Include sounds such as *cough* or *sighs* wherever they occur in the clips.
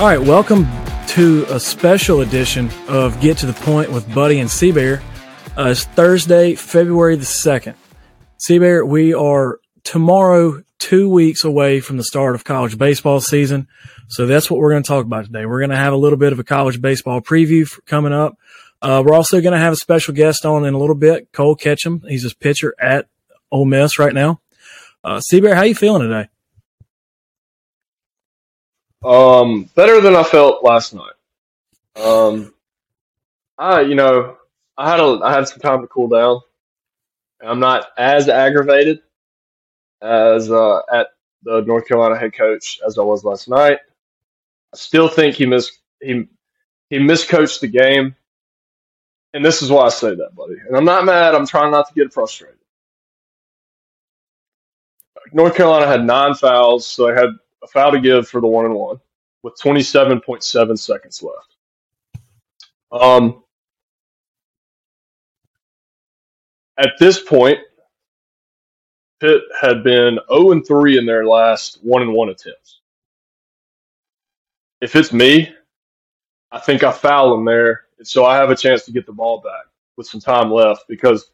All right, welcome to a special edition of Get to the Point with Buddy and C-Bear. Uh, it's Thursday, February the 2nd. C-Bear, we are tomorrow two weeks away from the start of college baseball season. So that's what we're going to talk about today. We're going to have a little bit of a college baseball preview coming up. Uh, we're also going to have a special guest on in a little bit, Cole Ketchum. He's a pitcher at Ole Miss right now. Uh, C-Bear, how you feeling today? Um, better than I felt last night. Um, I, you know, I had a, I had some time to cool down. I'm not as aggravated as uh, at the North Carolina head coach as I was last night. I still think he missed he he miscoached the game, and this is why I say that, buddy. And I'm not mad. I'm trying not to get frustrated. North Carolina had nine fouls, so they had a foul to give for the one and one with 27.7 seconds left. Um, at this point, Pitt had been 0 and 3 in their last one and one attempts. If it's me, I think I foul them there, so I have a chance to get the ball back with some time left because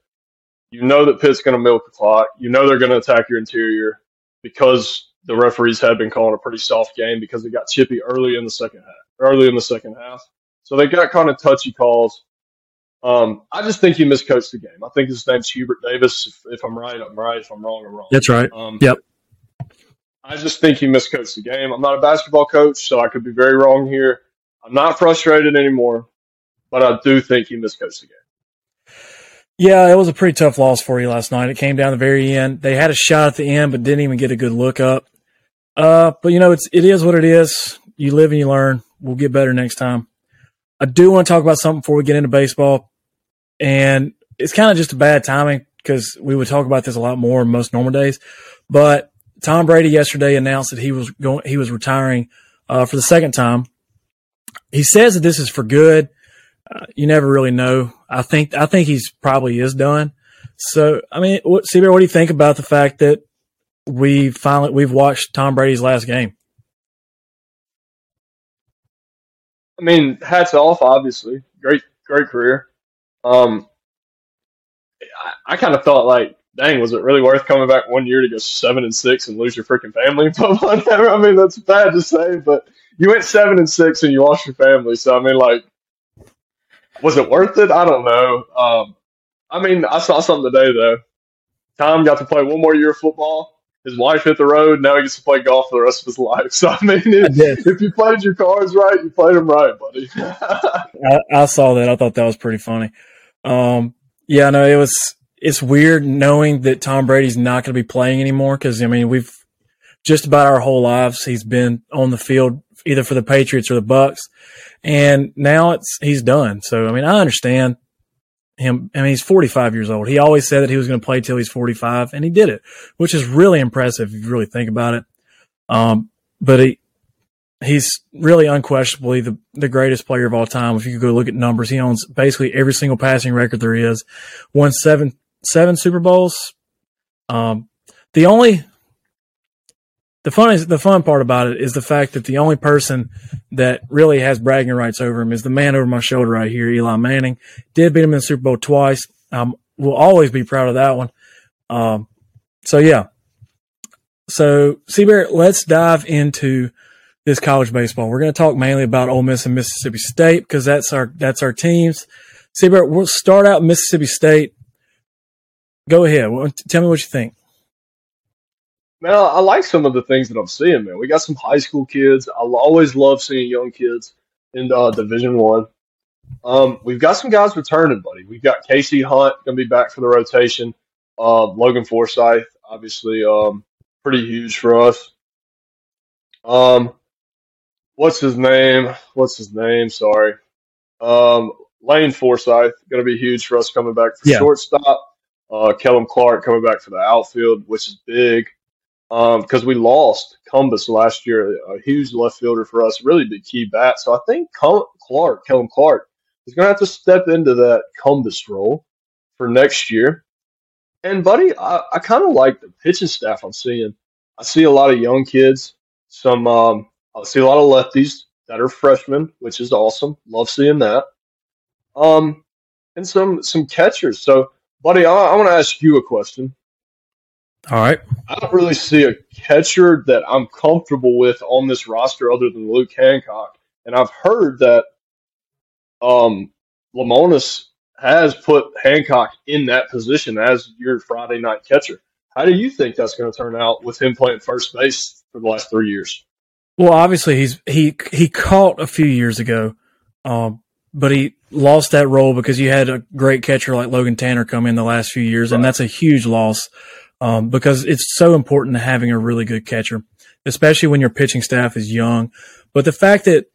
you know that Pitt's going to milk the clock. You know they're going to attack your interior because the referees had been calling a pretty soft game because it got chippy early in the second half. Early in the second half, so they got kind of touchy calls. Um, I just think he miscoached the game. I think his name's Hubert Davis. If, if I'm right, I'm right. If I'm wrong, I'm wrong. That's right. Um, yep. I just think he miscoached the game. I'm not a basketball coach, so I could be very wrong here. I'm not frustrated anymore, but I do think he miscoached the game. Yeah, it was a pretty tough loss for you last night. It came down the very end. They had a shot at the end, but didn't even get a good look up. Uh, but you know, it's it is what it is. You live and you learn. We'll get better next time. I do want to talk about something before we get into baseball, and it's kind of just a bad timing because we would talk about this a lot more most normal days. But Tom Brady yesterday announced that he was going, he was retiring uh, for the second time. He says that this is for good. Uh, you never really know. I think I think he's probably is done. So I mean, what, what do you think about the fact that we finally we've watched Tom Brady's last game? I mean, hats off. Obviously, great great career. Um, I, I kind of thought like, dang, was it really worth coming back one year to go seven and six and lose your freaking family? *laughs* I mean, that's bad to say, but you went seven and six and you lost your family. So I mean, like, was it worth it? I don't know. Um, I mean, I saw something today though. Tom got to play one more year of football. His wife hit the road. Now he gets to play golf for the rest of his life. *laughs* So I mean, if, if you played your cards right, you played them right, buddy. *laughs* I, I, saw that. I thought that was pretty funny. Um, yeah, no, it was. It's weird knowing that Tom Brady's not going to be playing anymore because I mean we've just about our whole lives he's been on the field either for the Patriots or the Bucs, and now it's he's done. So I mean, I understand him. I mean, he's 45 years old. He always said that he was going to play till he's 45, and he did it, which is really impressive if you really think about it. Um, but he he's really unquestionably the the greatest player of all time. If you go look at numbers, he owns basically every single passing record there is. Won seven seven Super Bowls. Um, the only the fun the fun part about it is the fact that the only person that really has bragging rights over him is the man over my shoulder right here, Eli Manning. Did beat him in the Super Bowl twice. Um, will always be proud of that one. Um, so yeah. So C-Bear, let's dive into this college baseball. We're going to talk mainly about Ole Miss and Mississippi State because that's our that's our teams. C-Bear, we'll start out Mississippi State. Go ahead. Tell me what you think man, I, I, like some of the things that I'm seeing, man. We got some high school kids. I always love seeing young kids in uh, Division One. Um, we've got some guys returning, buddy. We've got Casey Hunt gonna be back for the rotation. Uh, Logan Forsyth, obviously, um, pretty huge for us. Um, what's his name? What's his name? Sorry. Um, Lane Forsyth gonna be huge for us coming back for yeah. shortstop. Uh, Kellum Clark coming back for the outfield, which is big because um, we lost Cumbest last year, a huge left fielder for us, really big key bat. So I think Clark, Kellum Clark, is going to have to step into that Cumbest role for next year. And buddy, I, I kind of like the pitching staff I'm seeing. I see a lot of young kids. Some um, I see a lot of lefties. that are freshmen, which is awesome. Love seeing that. Um, and some some catchers. So, buddy, I, I want to ask you a question. All right. I don't really see a catcher that I'm comfortable with on this roster other than Luke Hancock. And I've heard that um, Lemonis has put Hancock in that position as your Friday night catcher. How do you think that's going to turn out with him playing first base for the last three years? Well, obviously he's he he caught a few years ago, um, but he lost that role because you had a great catcher like Logan Tanner come in the last few years, right. and that's a huge loss um, because it's so important to having a really good catcher, especially when your pitching staff is young. But the fact that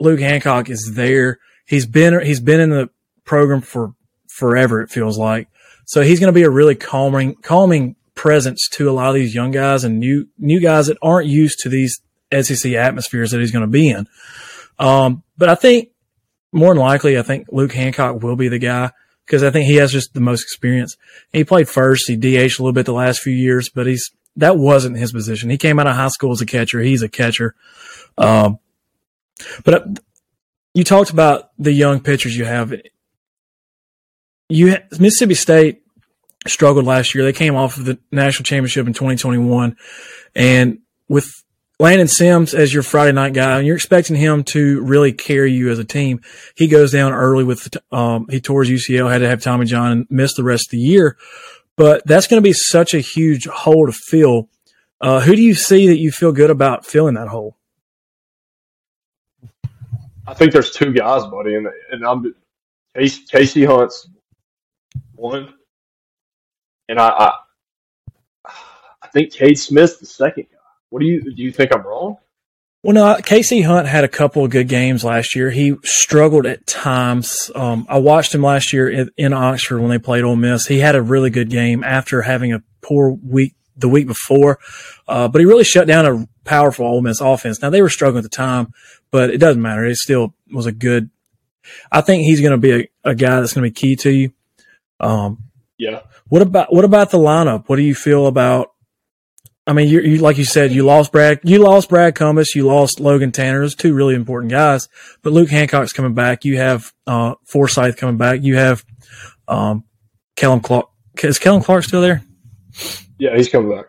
Luke Hancock is there, he's been he's been in the program for forever. It feels like so he's going to be a really calming calming presence to a lot of these young guys and new new guys that aren't used to these SEC atmospheres that he's going to be in. Um, but I think more than likely, I think Luke Hancock will be the guy because I think he has just the most experience. He played first, he DH a little bit the last few years, but he's that wasn't his position. He came out of high school as a catcher. He's a catcher. Um, but uh, you talked about the young pitchers you have. You Mississippi State struggled last year. They came off of the national championship in 2021, and with Landon Sims as your Friday night guy, and you're expecting him to really carry you as a team. He goes down early with, um, he tore his UCL, had to have Tommy John and missed the rest of the year. But that's going to be such a huge hole to fill. Uh, who do you see that you feel good about filling that hole? I think there's two guys, buddy, and, and I'm Casey, Hunt's one, and I, I, I think Cade Smith's the second what do you do? You think I'm wrong? Well, no, Casey Hunt had a couple of good games last year. He struggled at times. Um, I watched him last year in, in Oxford when they played Ole Miss. He had a really good game after having a poor week the week before, uh, but he really shut down a powerful Ole Miss offense. Now they were struggling at the time, but it doesn't matter. It still was a good. I think he's going to be a, a, guy that's going to be key to you. Um, yeah. What about what about the lineup? What do you feel about I mean, you, you, like you said, you lost Brad, you lost Brad Cumbest, you lost Logan Tanner. Those two really important guys. But Luke Hancock's coming back. You have uh, Forsyth coming back. You have um, Kellum Clark. Is Kellum Clark still there? Yeah, he's coming back.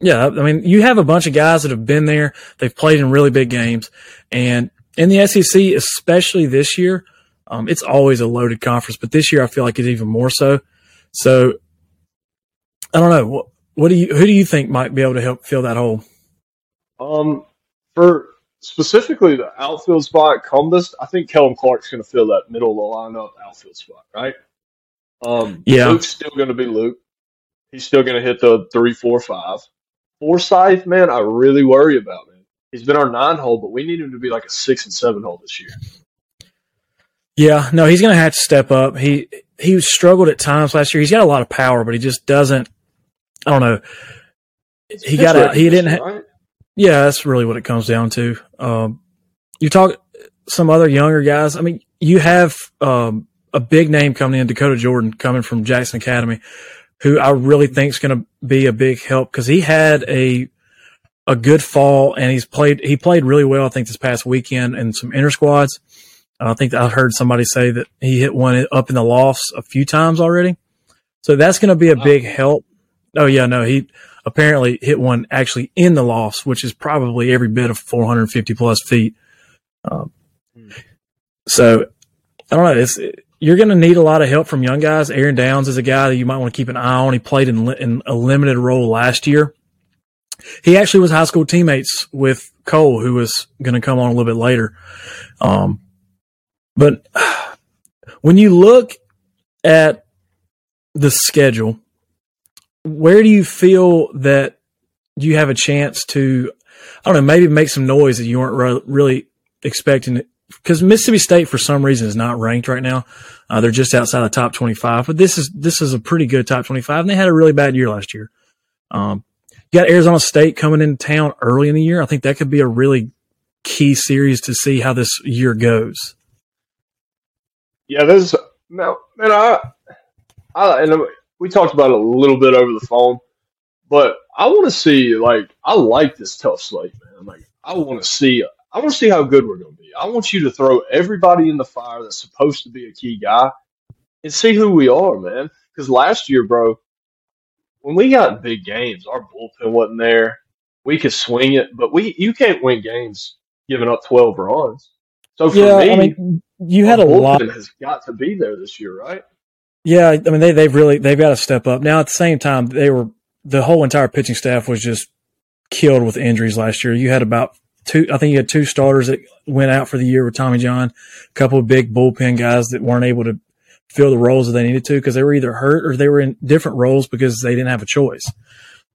Yeah, I mean, you have a bunch of guys that have been there. They've played in really big games, and in the SEC, especially this year, um, it's always a loaded conference. But this year, I feel like it's even more so. So, I don't know. What do you? Who do you think might be able to help fill that hole? Um, for specifically the outfield spot, Cumbest, I think Kellum Clark's going to fill that middle of the lineup outfield spot, right? Um, yeah. Luke's still going to be Luke. He's still going to hit the three, four, five. Forsyth, man, I really worry about man. He's been our nine hole, but we need him to be like a six and seven hole this year. Yeah, no, he's going to have to step up. He he struggled at times last year. He's got a lot of power, but he just doesn't I don't know. he got out. He didn't. Ha- right? Yeah, that's really what it comes down to. Um, you talk some other younger guys. I mean, you have um, a big name coming in, Dakota Jordan, coming from Jackson Academy, who I really think is going to be a big help because he had a a good fall and he's played. He played really well. I think this past weekend in some inter squads. I think I heard somebody say that he hit one up in the lofts a few times already. So that's going to be a big help. Oh yeah, no, he apparently hit one actually in the lofts, which is probably every bit of 450 plus feet. Um, so I don't know. It's, you're going to need a lot of help from young guys. Aaron Downs is a guy that you might want to keep an eye on. He played in, in a limited role last year. He actually was high school teammates with Cole, who was going to come on a little bit later. Um, but *sighs* when you look at the schedule, where do you feel that you have a chance to, I don't know, maybe make some noise that you weren't re- really expecting? Because Mississippi State, for some reason, is not ranked right now. Uh, they're just outside the top 25, but this is, this is a pretty good top 25 and they had a really bad year last year. Um, you got Arizona State coming into town early in the year. I think that could be a really key series to see how this year goes. Yeah, there's no, man, I, I, and we talked about it a little bit over the phone, but I want to see like I like this tough slate, man. Like I want to see I want to see how good we're going to be. I want you to throw everybody in the fire that's supposed to be a key guy and see who we are, man. Because last year, bro, when we got big games, our bullpen wasn't there. We could swing it, but we you can't win games giving up twelve runs. So for Yeah, me, I mean, you had a lot. bullpen has got to be there this year, right? Yeah, I mean they they've really they've got to step up. Now at the same time, they were the whole entire pitching staff was just killed with injuries last year. You had about two, I think you had two starters that went out for the year with Tommy John, a couple of big bullpen guys that weren't able to fill the roles that they needed to because they were either hurt or they were in different roles because they didn't have a choice.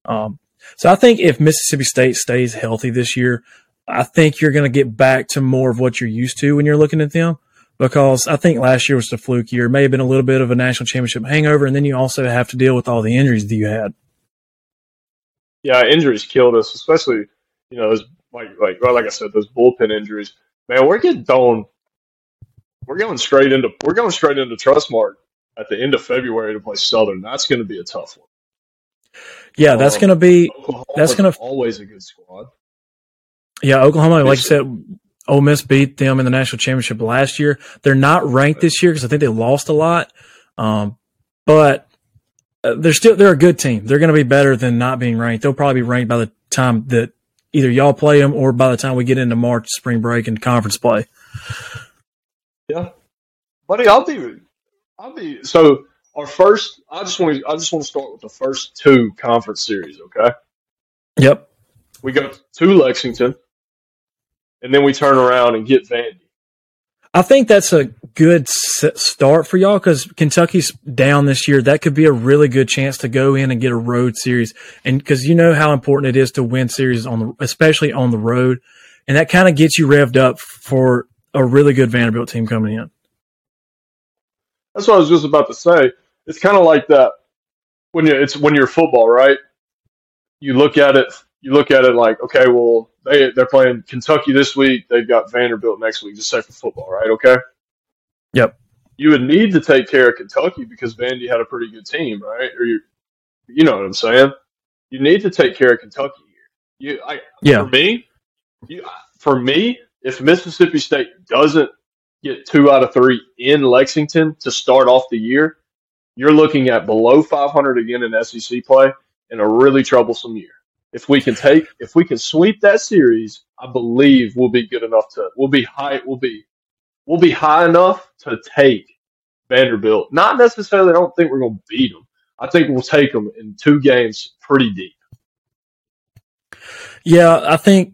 Um, so I think if Mississippi State stays healthy this year, I think you're going to get back to more of what you're used to when you're looking at them because I think last year was the fluke year. It may have been a little bit of a national championship hangover, and then you also have to deal with all the injuries that you had. Yeah, injuries killed us, especially you know those like like well, like I said, those bullpen injuries. Man, we're getting thrown. We're going straight into we're going straight into Trustmark at the end of February to play Southern. That's going to be a tough one. Yeah, that's Um, going to be Oklahoma's that's gonna- always a good squad. yeah. Oklahoma, like you said, Ole Miss beat them in the national championship last year. They're not ranked this year because I think they lost a lot, um, but uh, they're still they're a good team. They're going to be better than not being ranked. They'll probably be ranked by the time that either y'all play them or by the time we get into March spring break and conference play. Yeah, buddy, I'll be, I'll be. So our first, I just want to, I just want to start with the first two conference series. Okay, Yep. we go to Lexington, and then we turn around and get Vandy. I think that's a good start for y'all because Kentucky's down this year. That could be a really good chance to go in and get a road series, and because you know how important it is to win series on the, especially on the road, and that kind of gets you revved up for a really good Vanderbilt team coming in. That's what I was just about to say. It's kind of like that when you it's when you're football, right? You look at it, you look at it like, okay, well, they they're playing Kentucky this week. They've got Vanderbilt next week. Just say for football, right? Okay. Yep. You would need to take care of Kentucky because Vandy had a pretty good team, right? Or you, you know what I'm saying? You need to take care of Kentucky here. You, I, Yeah. for me, you, for me, if Mississippi State doesn't get two out of three in Lexington to start off the year, you're looking at below 500 again in SEC play and a really troublesome year. If we can take, if we can sweep that series, I believe we'll be good enough to, we'll be high, we'll be, we'll be high enough to take Vanderbilt. Not necessarily, I don't think we're going to beat them. I think we'll take them in two games pretty deep. Yeah, I think.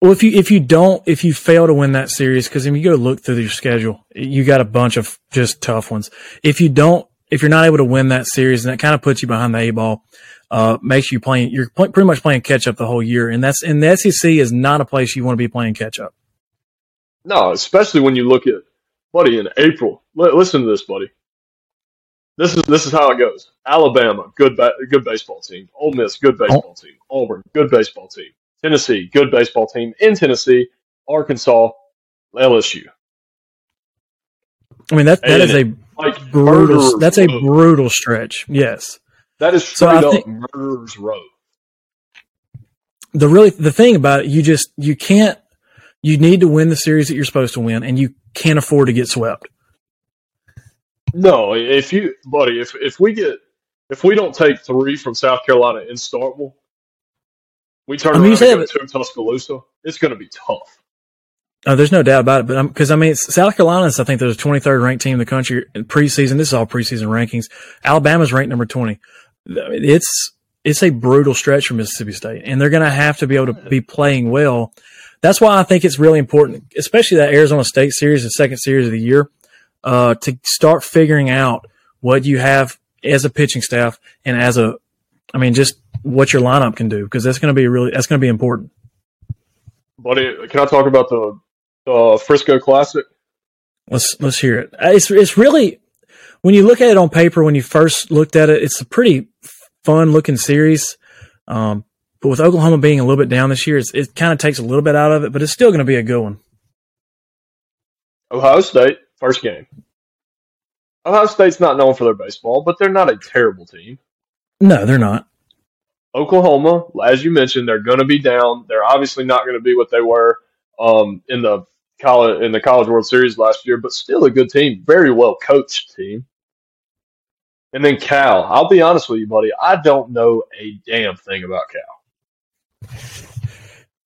Well, if you if you don't if you fail to win that series, because if you go look through your schedule, you got a bunch of just tough ones. If you don't, if you're not able to win that series, and that kind of puts you behind the eight ball, uh, makes you playing. You're pl- pretty much playing catch up the whole year, and that's and the SEC is not a place you want to be playing catch up. No, especially when you look at, buddy, in April. Li- listen to this, buddy. This is this is how it goes. Alabama, good ba- good baseball team. Ole Miss, good baseball team. Auburn, good baseball team. Tennessee, good baseball team. In Tennessee, Arkansas, LSU. I mean that that is a Like brutal. That's a brutal stretch. Yes. That is So straight I up think- murderers row. the really the thing about it, you just you can't you need to win the series that you're supposed to win, and you can't afford to get swept. No, if you, buddy, if if we get if we don't take three from South Carolina in Starkville, we turn I mean, around and go to Tuscaloosa. It's going to be tough. Oh, there's no doubt about it. But because I mean, South Carolina's I think they're the 23rd ranked team in the country in preseason. This is all preseason rankings. Alabama's ranked number 20. It's it's a brutal stretch for Mississippi State, and they're going to have to be able to be playing well. That's why I think it's really important, especially that Arizona State series, the second series of the year, uh, to start figuring out what you have as a pitching staff and as a, I mean, just what your lineup can do because that's going to be really that's going to be important. Buddy, can I talk about the the Frisco Classic? Let's let's hear it. Uh, It's it's really when you look at it on paper when you first looked at it, it's a pretty fun looking series. Um, but with Oklahoma being a little bit down this year, it's, it kind of takes a little bit out of it, but it's still going to be a good one. Ohio State, first game. Ohio State's not known for their baseball, but they're not a terrible team. No, they're not. Oklahoma, as you mentioned, they're going to be down. They're obviously not going to be what they were um, in the college in the College World Series last year, but still a good team, very well coached team. And then Cal, I'll be honest with you, buddy, I don't know a damn thing about Cal.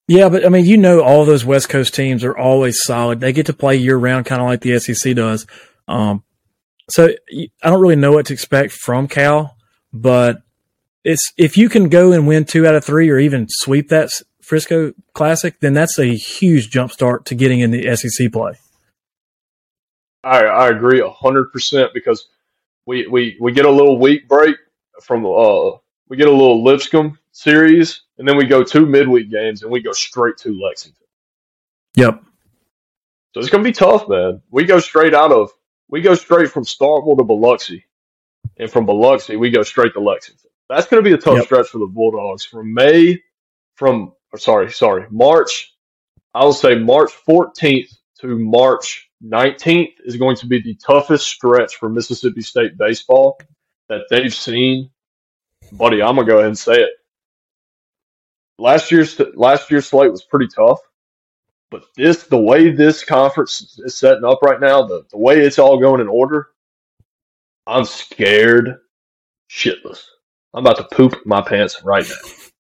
Yeah, but I mean, you know, all those West Coast teams are always solid. They get to play year round, kind of like the SEC does. Um, so I don't really know what to expect from Cal, but it's if you can go and win two out of three, or even sweep that Frisco Classic, then that's a huge jump start to getting in the SEC play. I I agree hundred percent because we, we we get a little week break from uh we get a little Lipscomb series and then we go two midweek games and we go straight to Lexington. Yep. So it's gonna be tough, man. We go straight out of we go straight from Starkville to Biloxi, and from Biloxi we go straight to Lexington. That's gonna be a tough yep. stretch for the Bulldogs from May from sorry sorry March. I'll say March 14th to March 19th is going to be the toughest stretch for Mississippi State baseball that they've seen. Buddy, I'm gonna go ahead and say it. Last year's last year's slate was pretty tough, but this the way this conference is setting up right now, the, the way it's all going in order, I'm scared shitless. I'm about to poop my pants right now.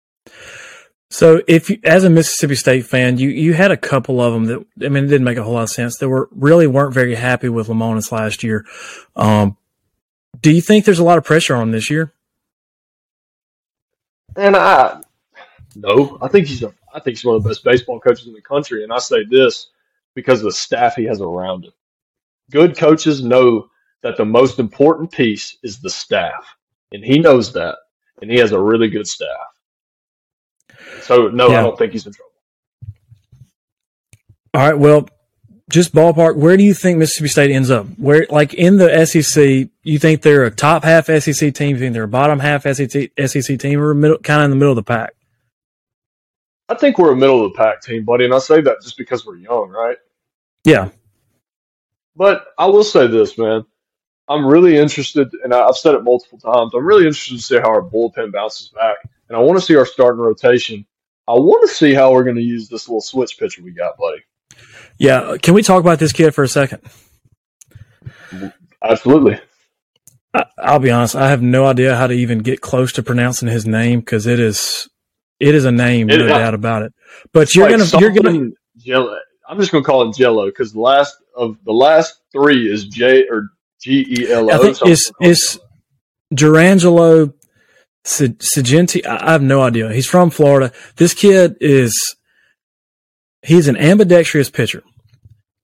So, if you, as a Mississippi State fan, you you had a couple of them that I mean, it didn't make a whole lot of sense. They were really weren't very happy with Lemonis last year. Um, do you think there's a lot of pressure on him this year? And I, no, I think he's a, I think he's one of the best baseball coaches in the country. And I say this because of the staff he has around him. Good coaches know that the most important piece is the staff, and he knows that, and he has a really good staff. So no, yeah. I don't think he's in trouble. All right. Well, just ballpark. Where do you think Mississippi State ends up? Where, like in the SEC, you think they're a top half SEC team? You think they're a bottom half SEC, SEC team, or middle, kind of in the middle of the pack? I think we're a middle of the pack team, buddy, and I say that just because we're young, right? Yeah. But I will say this, man. I'm really interested, and I've said it multiple times. I'm really interested to see how our bullpen bounces back and I want to see our starting rotation. I want to see how we're going to use this little switch pitcher we got, buddy. Yeah, can we talk about this kid for a second? Absolutely. I, will be honest. I have no idea how to even get close to pronouncing his name because it is it is a name, no doubt about it. But you're like gonna you're gonna Jello. I'm just gonna call it Jello because the last of the last three is J or G E L O. I think it's it's Jurrangelo Sagenti, I have no idea. He's from Florida. This kid is, he's an ambidextrous pitcher.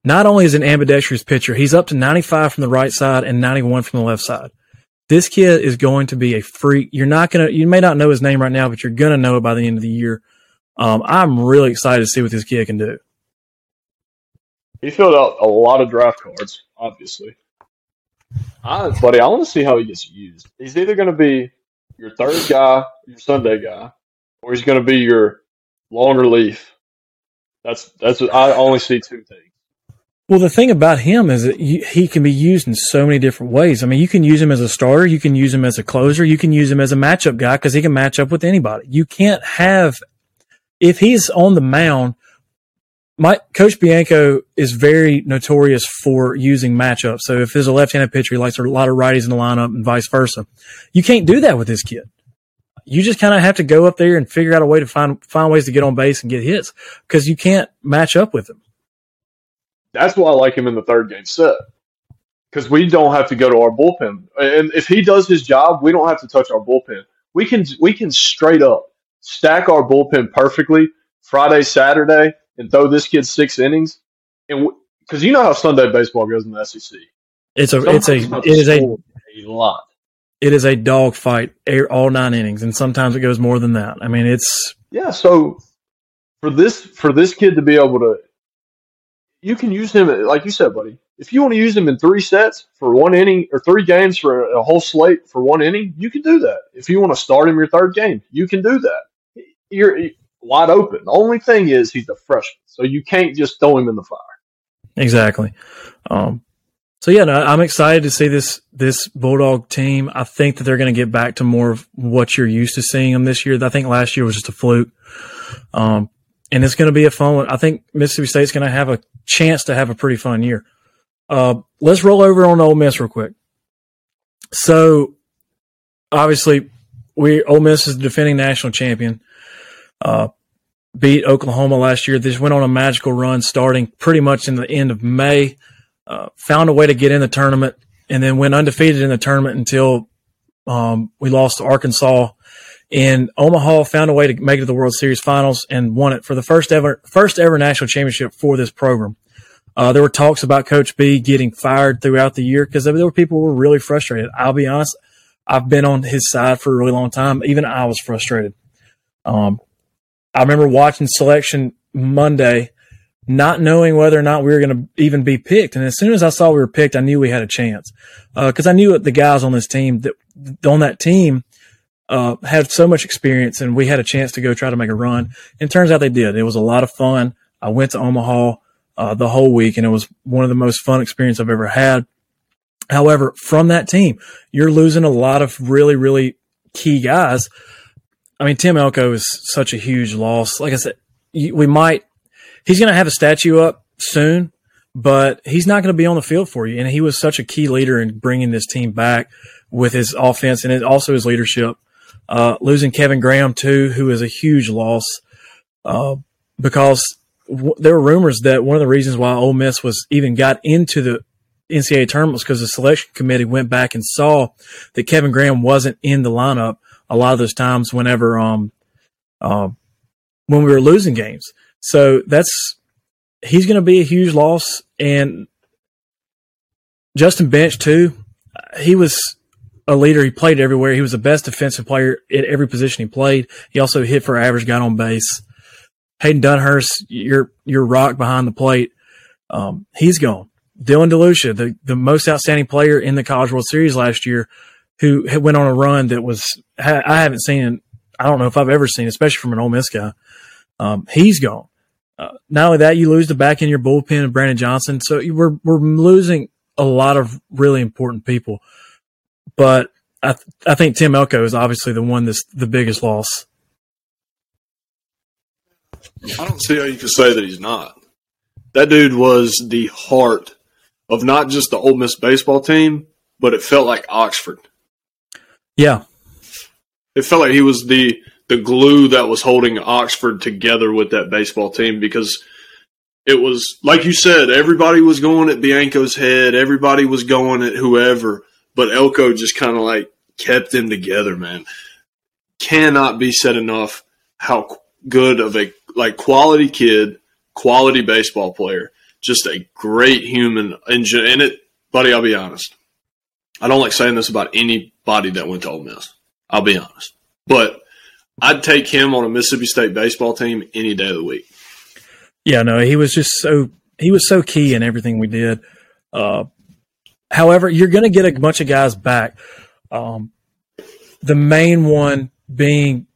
Not only is an ambidextrous pitcher, he's up to 95 from the right side and 91 from the left side. This kid is going to be a freak. You're not going to, you may not know his name right now, but you're going to know it by the end of the year. Um, I'm really excited to see what this kid can do. He filled out a lot of draft cards, obviously. I, buddy, I want to see how he gets used. He's either going to be your third guy, your Sunday guy, or he's going to be your long relief. That's that's I only see two things. Well, the thing about him is that he can be used in so many different ways. I mean, you can use him as a starter, you can use him as a closer, you can use him as a matchup guy because he can match up with anybody. You can't have if he's on the mound my coach Bianco is very notorious for using matchups. So if there's a left-handed pitcher, he likes a lot of righties in the lineup and vice versa. You can't do that with this kid. You just kind of have to go up there and figure out a way to find find ways to get on base and get hits because you can't match up with him. That's why I like him in the third game set because we don't have to go to our bullpen. And if he does his job, we don't have to touch our bullpen. We can we can straight up stack our bullpen perfectly Friday, Saturday, and throw this kid six innings, and because you know how Sunday baseball goes in the SEC, it's a sometimes it's a it is a, a lot. It is a dog fight all nine innings, and sometimes it goes more than that. I mean, it's yeah. So for this for this kid to be able to, you can use him like you said, buddy. If you want to use him in three sets for one inning or three games for a whole slate for one inning, you can do that. If you want to start him your third game, you can do that. You're wide open. The only thing is he's a freshman, so you can't just throw him in the fire. Exactly. Um, so yeah, no, I'm excited to see this this Bulldog team. I think that they're going to get back to more of what you're used to seeing them this year. I think last year was just a fluke. Um, and it's going to be a fun one. I think Mississippi State's going to have a chance to have a pretty fun year. Uh, let's roll over on Ole Miss real quick. So, obviously, we Ole Miss is the defending national champion. Uh, beat Oklahoma last year. They just went on a magical run, starting pretty much in the end of May. Uh, found a way to get in the tournament, and then went undefeated in the tournament until um, we lost to Arkansas in Omaha. Found a way to make it to the World Series Finals and won it for the first ever first ever national championship for this program. Uh, there were talks about Coach B getting fired throughout the year because there were people who were really frustrated. I'll be honest, I've been on his side for a really long time. Even I was frustrated. Um, I remember watching selection Monday, not knowing whether or not we were going to even be picked. And as soon as I saw we were picked, I knew we had a chance because uh, I knew the guys on this team that on that team uh, had so much experience, and we had a chance to go try to make a run. And turns out they did. It was a lot of fun. I went to Omaha uh, the whole week, and it was one of the most fun experience I've ever had. However, from that team, you're losing a lot of really, really key guys. I mean, Tim Elko is such a huge loss. Like I said, we might, he's going to have a statue up soon, but he's not going to be on the field for you. And he was such a key leader in bringing this team back with his offense and also his leadership. Uh, losing Kevin Graham too, who is a huge loss, uh, because there were rumors that one of the reasons why Ole Miss was even got into the NCAA tournament was because the selection committee went back and saw that Kevin Graham wasn't in the lineup a lot of those times whenever um uh, when we were losing games. So that's he's going to be a huge loss, and Justin Bench too. He was a leader. He played everywhere. He was the best defensive player at every position he played. He also hit for average, got on base. Hayden Dunhurst, your your rock behind the plate. Um, he's gone. Dylan DeLucia, the, the most outstanding player in the College World Series last year, who went on a run that was I haven't seen. I don't know if I've ever seen, especially from an Ole Miss guy. Um, he's gone. Uh, not only that, you lose the back in your bullpen of Brandon Johnson, so we're we're losing a lot of really important people. But I th- I think Tim Elko is obviously the one that's the biggest loss. I don't see how you can say that he's not. That dude was the heart of not just the Ole Miss baseball team, but it felt like Oxford. Yeah, it felt like he was the the glue that was holding Oxford together with that baseball team because it was like you said, everybody was going at Bianco's head, everybody was going at whoever, but Elko just kind of like kept them together, man. Cannot be said enough how good of a like quality kid, quality baseball player, just a great human. And, and it, buddy, I'll be honest. I don't like saying this about anybody that went to Ole Miss. I'll be honest, but I'd take him on a Mississippi State baseball team any day of the week. Yeah, no, he was just so he was so key in everything we did. Uh, however, you're going to get a bunch of guys back. Um, the main one being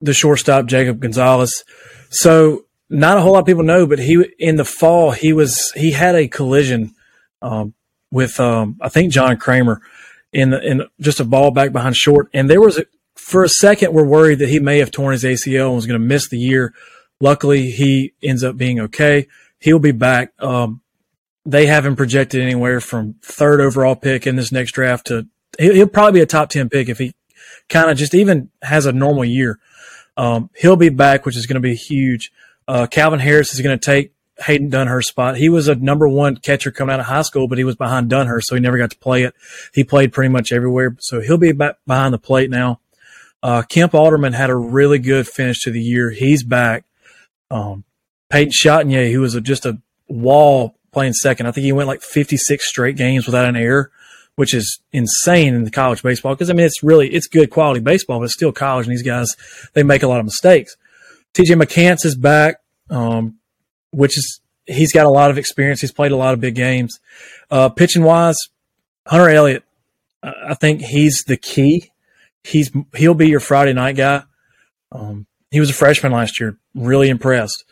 the shortstop Jacob Gonzalez. So not a whole lot of people know, but he in the fall he was he had a collision um, with um, I think John Kramer in the, in just a ball back behind short, and there was a, for a second we're worried that he may have torn his ACL and was going to miss the year. Luckily, he ends up being okay. He'll be back. Um, they have him projected anywhere from third overall pick in this next draft to he'll probably be a top ten pick if he kind of just even has a normal year. Um, he'll be back, which is going to be huge. Uh, Calvin Harris is going to take Hayden Dunhurst's spot. He was a number one catcher coming out of high school, but he was behind Dunhurst, so he never got to play it. He played pretty much everywhere, so he'll be back behind the plate now. Uh, Kemp Alderman had a really good finish to the year. He's back. Um, Peyton Chatagnier, who was a, just a wall playing second. I think he went like 56 straight games without an error which is insane in the college baseball. Because I mean, it's really it's good quality baseball, but it's still college, and these guys they make a lot of mistakes. T.J. McCants is back, um, which is he's got a lot of experience. He's played a lot of big games. Uh, pitching wise, Hunter Elliott, I think he's the key. He's he'll be your Friday night guy. Um, he was a freshman last year, really impressed.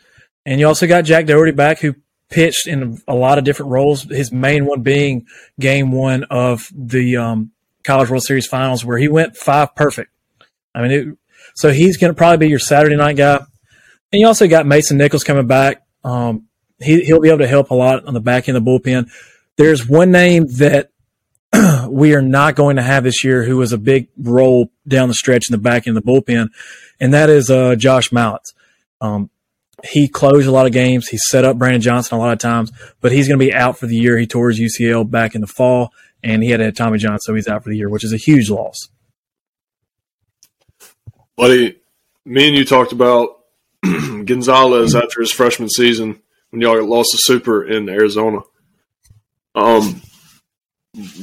And you also got Jack Dougherty back, who pitched in a lot of different roles. His main one being game one of the um, College World Series Finals, where he went five perfect. I mean, it, so he's going to probably be your Saturday night guy. and you also got Mason Nichols coming back. Um, he he'll be able to help a lot on the back end of the bullpen. There's one name that *clears throat* we are not going to have this year who was a big role down the stretch in the back end of the bullpen, and that is uh, Josh Mallitz. Um, he closed a lot of games. He set up Brandon Johnson a lot of times, but he's going to be out for the year. He tore his UCL back in the fall, and he had a Tommy John, so he's out for the year, which is a huge loss. Buddy, me and you talked about *clears throat* Gonzalez after his freshman season when y'all lost the Super in Arizona. Um,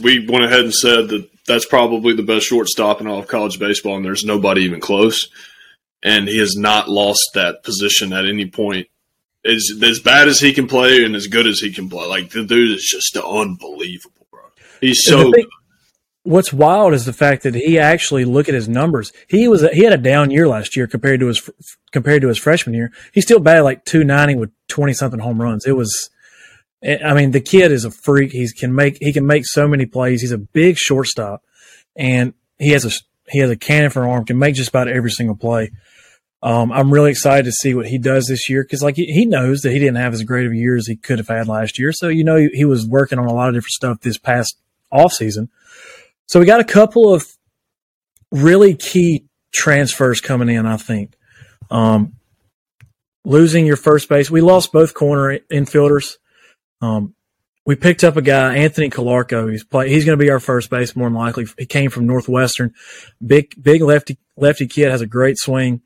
we went ahead and said that that's probably the best shortstop in all of college baseball, and there's nobody even close. And he has not lost that position at any point. As, as bad as he can play and as good as he can play, like the dude is just unbelievable, bro. He's so what's wild is the fact that he actually look at his numbers. He was he had a down year last year compared to his compared to his freshman year. He still batted like 290 with 20 something home runs. It was I mean, the kid is a freak. He can make he can make so many plays. He's a big shortstop, and he has a he has a cannon for an arm. Can make just about every single play. Um, I'm really excited to see what he does this year because, like, he, knows that he didn't have as great of a year as he could have had last year. So, you know, he, he was working on a lot of different stuff this past off season. So, we got a couple of really key transfers coming in. I think um, losing your first base, we lost both corner infielders. Um, we picked up a guy, Anthony Calarco. He's play, he's going to be our first base more than likely. He came from Northwestern, big big lefty lefty kid, has a great swing.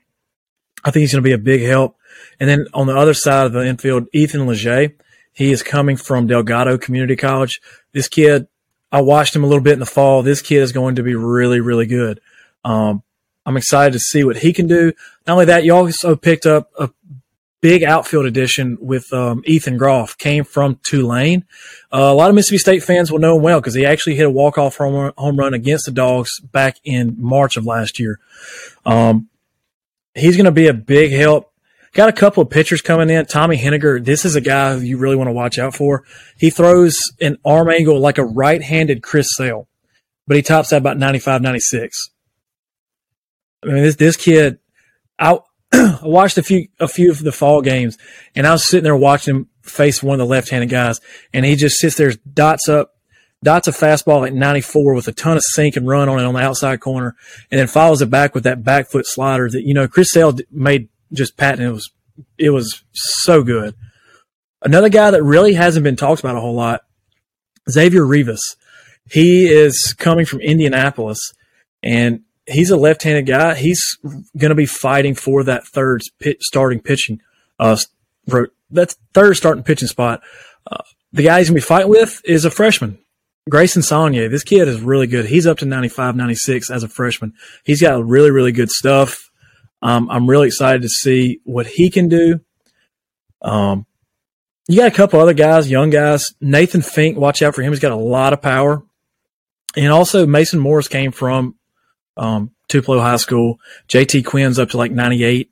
I think he's going to be a big help. And then on the other side of the infield, Ethan Leger. He is coming from Delgado Community College. This kid, I watched him a little bit in the fall. This kid is going to be really, really good. Um, I'm excited to see what he can do. Not only that, you also picked up a big outfield addition with um, Ethan Groff, came from Tulane. Uh, a lot of Mississippi State fans will know him well because he actually hit a walk-off home run against the Dogs back in March of last year. Um, he's going to be a big help. Got a couple of pitchers coming in. Tommy Henniger, this is a guy who you really want to watch out for. He throws an arm angle like a right-handed Chris Sale, but he tops at about 95, 96. I mean, this, this kid, I, *clears throat* I watched a few a few of the fall games, and I was sitting there watching him face one of the left-handed guys, and he just sits there, dots up, dots a fastball at 94 with a ton of sink and run on it on the outside corner, and then follows it back with that back foot slider that you know Chris Sale made just patent. It was it was so good. Another guy that really hasn't been talked about a whole lot, Xavier Rivas. He is coming from Indianapolis, and he's a left-handed guy. He's going to be fighting for that third pit, starting pitching, uh, that third starting pitching spot. Uh, the guy he's going to be fighting with is a freshman, Grayson Saunier. This kid is really good. He's up to 95, 96 as a freshman. He's got really, really good stuff. Um, I'm really excited to see what he can do. Um, you got a couple other guys, young guys. Nathan Fink, watch out for him. He's got a lot of power. And also Mason Morris came from um, Tupelo High School. JT Quinn's up to like 98.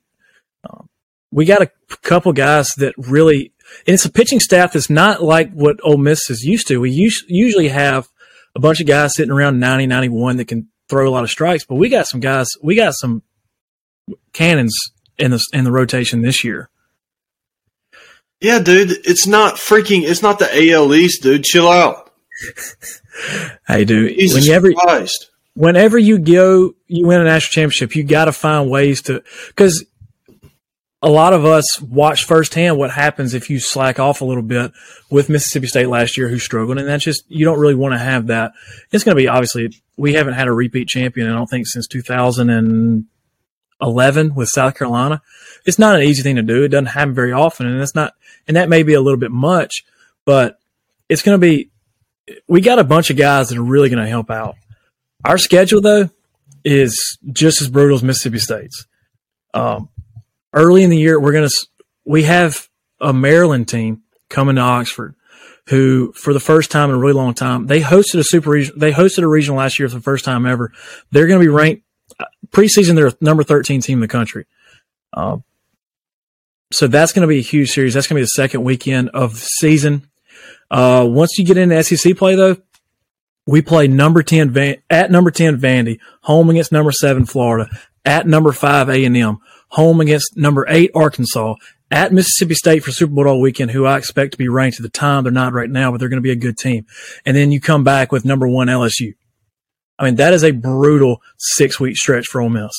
Um, we got a couple guys that really, and it's a pitching staff that's not like what Ole Miss is used to. We us- usually have a bunch of guys sitting around 90, 91 that can throw a lot of strikes, but we got some guys, we got some cannons in the, in the rotation this year. Yeah, dude, it's not freaking, it's not the AL East, dude. Chill out. *laughs* hey, dude, Jesus whenever, Christ whenever you go, you win a national championship, you got to find ways to, because a lot of us watch firsthand what happens if you slack off a little bit with Mississippi State last year, who struggled, and that's just you don't really want to have that. It's going to be obviously we haven't had a repeat champion, I don't think, since 2011 with South Carolina. It's not an easy thing to do. It doesn't happen very often, and it's not, and that may be a little bit much, but it's going to be. We got a bunch of guys that are really going to help out. Our schedule, though, is just as brutal as Mississippi State's. Um, early in the year, we're going to, we have a Maryland team coming to Oxford who, for the first time in a really long time, they hosted a super region, they hosted a regional last year for the first time ever. They're going to be ranked preseason. They're number 13 team in the country. Um, so that's going to be a huge series. That's going to be the second weekend of the season. Uh, once you get into SEC play, though, we play number 10 Van, at number 10 Vandy, home against number 7 Florida, at number 5 A&M, home against number eight Arkansas, at Mississippi State for Super Bowl all weekend, who I expect to be ranked at the time. They're not right now, but they're going to be a good team. And then you come back with number one LSU. I mean, that is a brutal six week stretch for Ole Miss.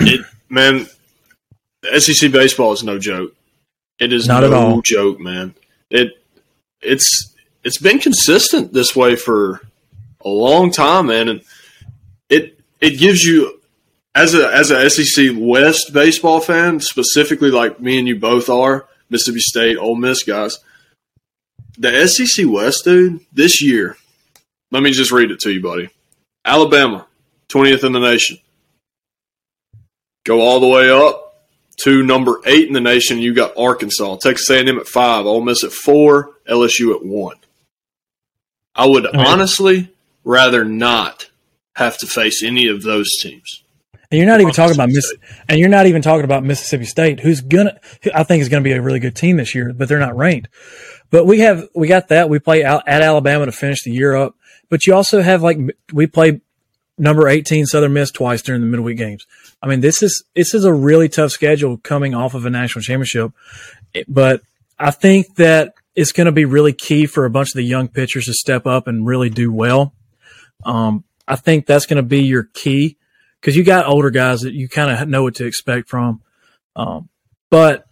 It, man, SEC baseball is no joke. It is Not no at all. joke, man. It it's it's been consistent this way for a long time, man, and it it gives you as a as a SEC West baseball fan, specifically like me and you both are, Mississippi State, Ole Miss guys. The SEC West, dude, this year. Let me just read it to you, buddy. Alabama, twentieth in the nation. Go all the way up to number eight in the nation. You got Arkansas, Texas A&M at five, Ole Miss at four, LSU at one. I would mean- honestly rather not have to face any of those teams. And you're not even talking about Mississippi Miss, and you're not even talking about Mississippi State, who's gonna, who I think is going to be a really good team this year, but they're not ranked. But we have, we got that. We play out at Alabama to finish the year up. But you also have like we play number 18 Southern Miss twice during the midweek games. I mean, this is this is a really tough schedule coming off of a national championship. But I think that it's going to be really key for a bunch of the young pitchers to step up and really do well. Um, I think that's going to be your key because you got older guys that you kind of know what to expect from. Um, but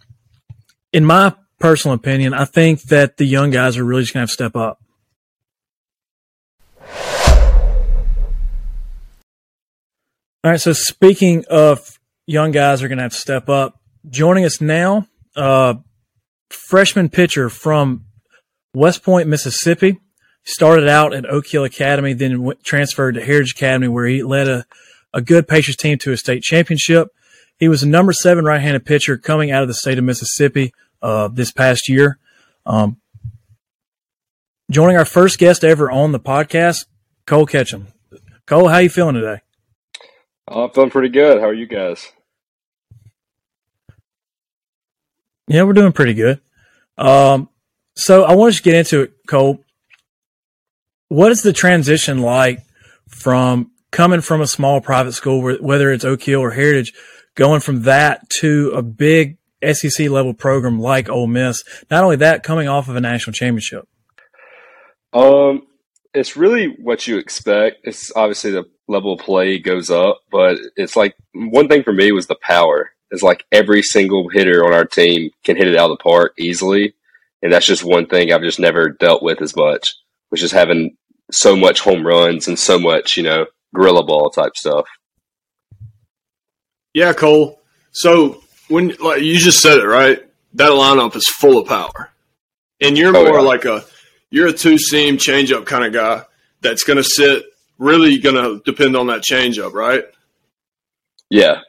in my personal opinion, I think that the young guys are really just going to have to step up. All right. So speaking of young guys are going to have to step up, joining us now, uh, freshman pitcher from West Point, Mississippi. Started out at Oak Hill Academy, then went, transferred to Heritage Academy, where he led a, a good Pacers team to a state championship. He was a number seven right-handed pitcher coming out of the state of Mississippi uh, this past year. Um, joining our first guest ever on the podcast, Cole Ketchum. Cole, how you feeling today? Oh, I'm feeling pretty good. How are you guys? Yeah, we're doing pretty good. Um, so I want to get into it, Cole. What is the transition like from coming from a small private school, whether it's Oak Hill or Heritage, going from that to a big SEC level program like Ole Miss? Not only that, coming off of a national championship. Um, it's really what you expect. It's obviously the level of play goes up, but it's like one thing for me was the power. It's like every single hitter on our team can hit it out of the park easily, and that's just one thing I've just never dealt with as much, which is having so much home runs and so much, you know, gorilla ball type stuff. Yeah, Cole. So when like you just said it right, that lineup is full of power, and you're Oh, more yeah. like a you're a two seam changeup kind of guy that's going to sit really going to depend on that changeup, right? Yeah,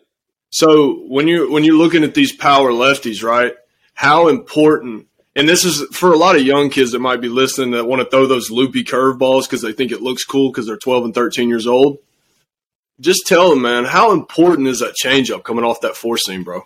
So when you when you're looking at these power lefties, right? How important and this is for a lot of young kids that might be listening that want to throw those loopy curveballs because they think it looks cool because they're 12 and 13 years old. Just tell them, man, how important is that changeup coming off that four seam, bro?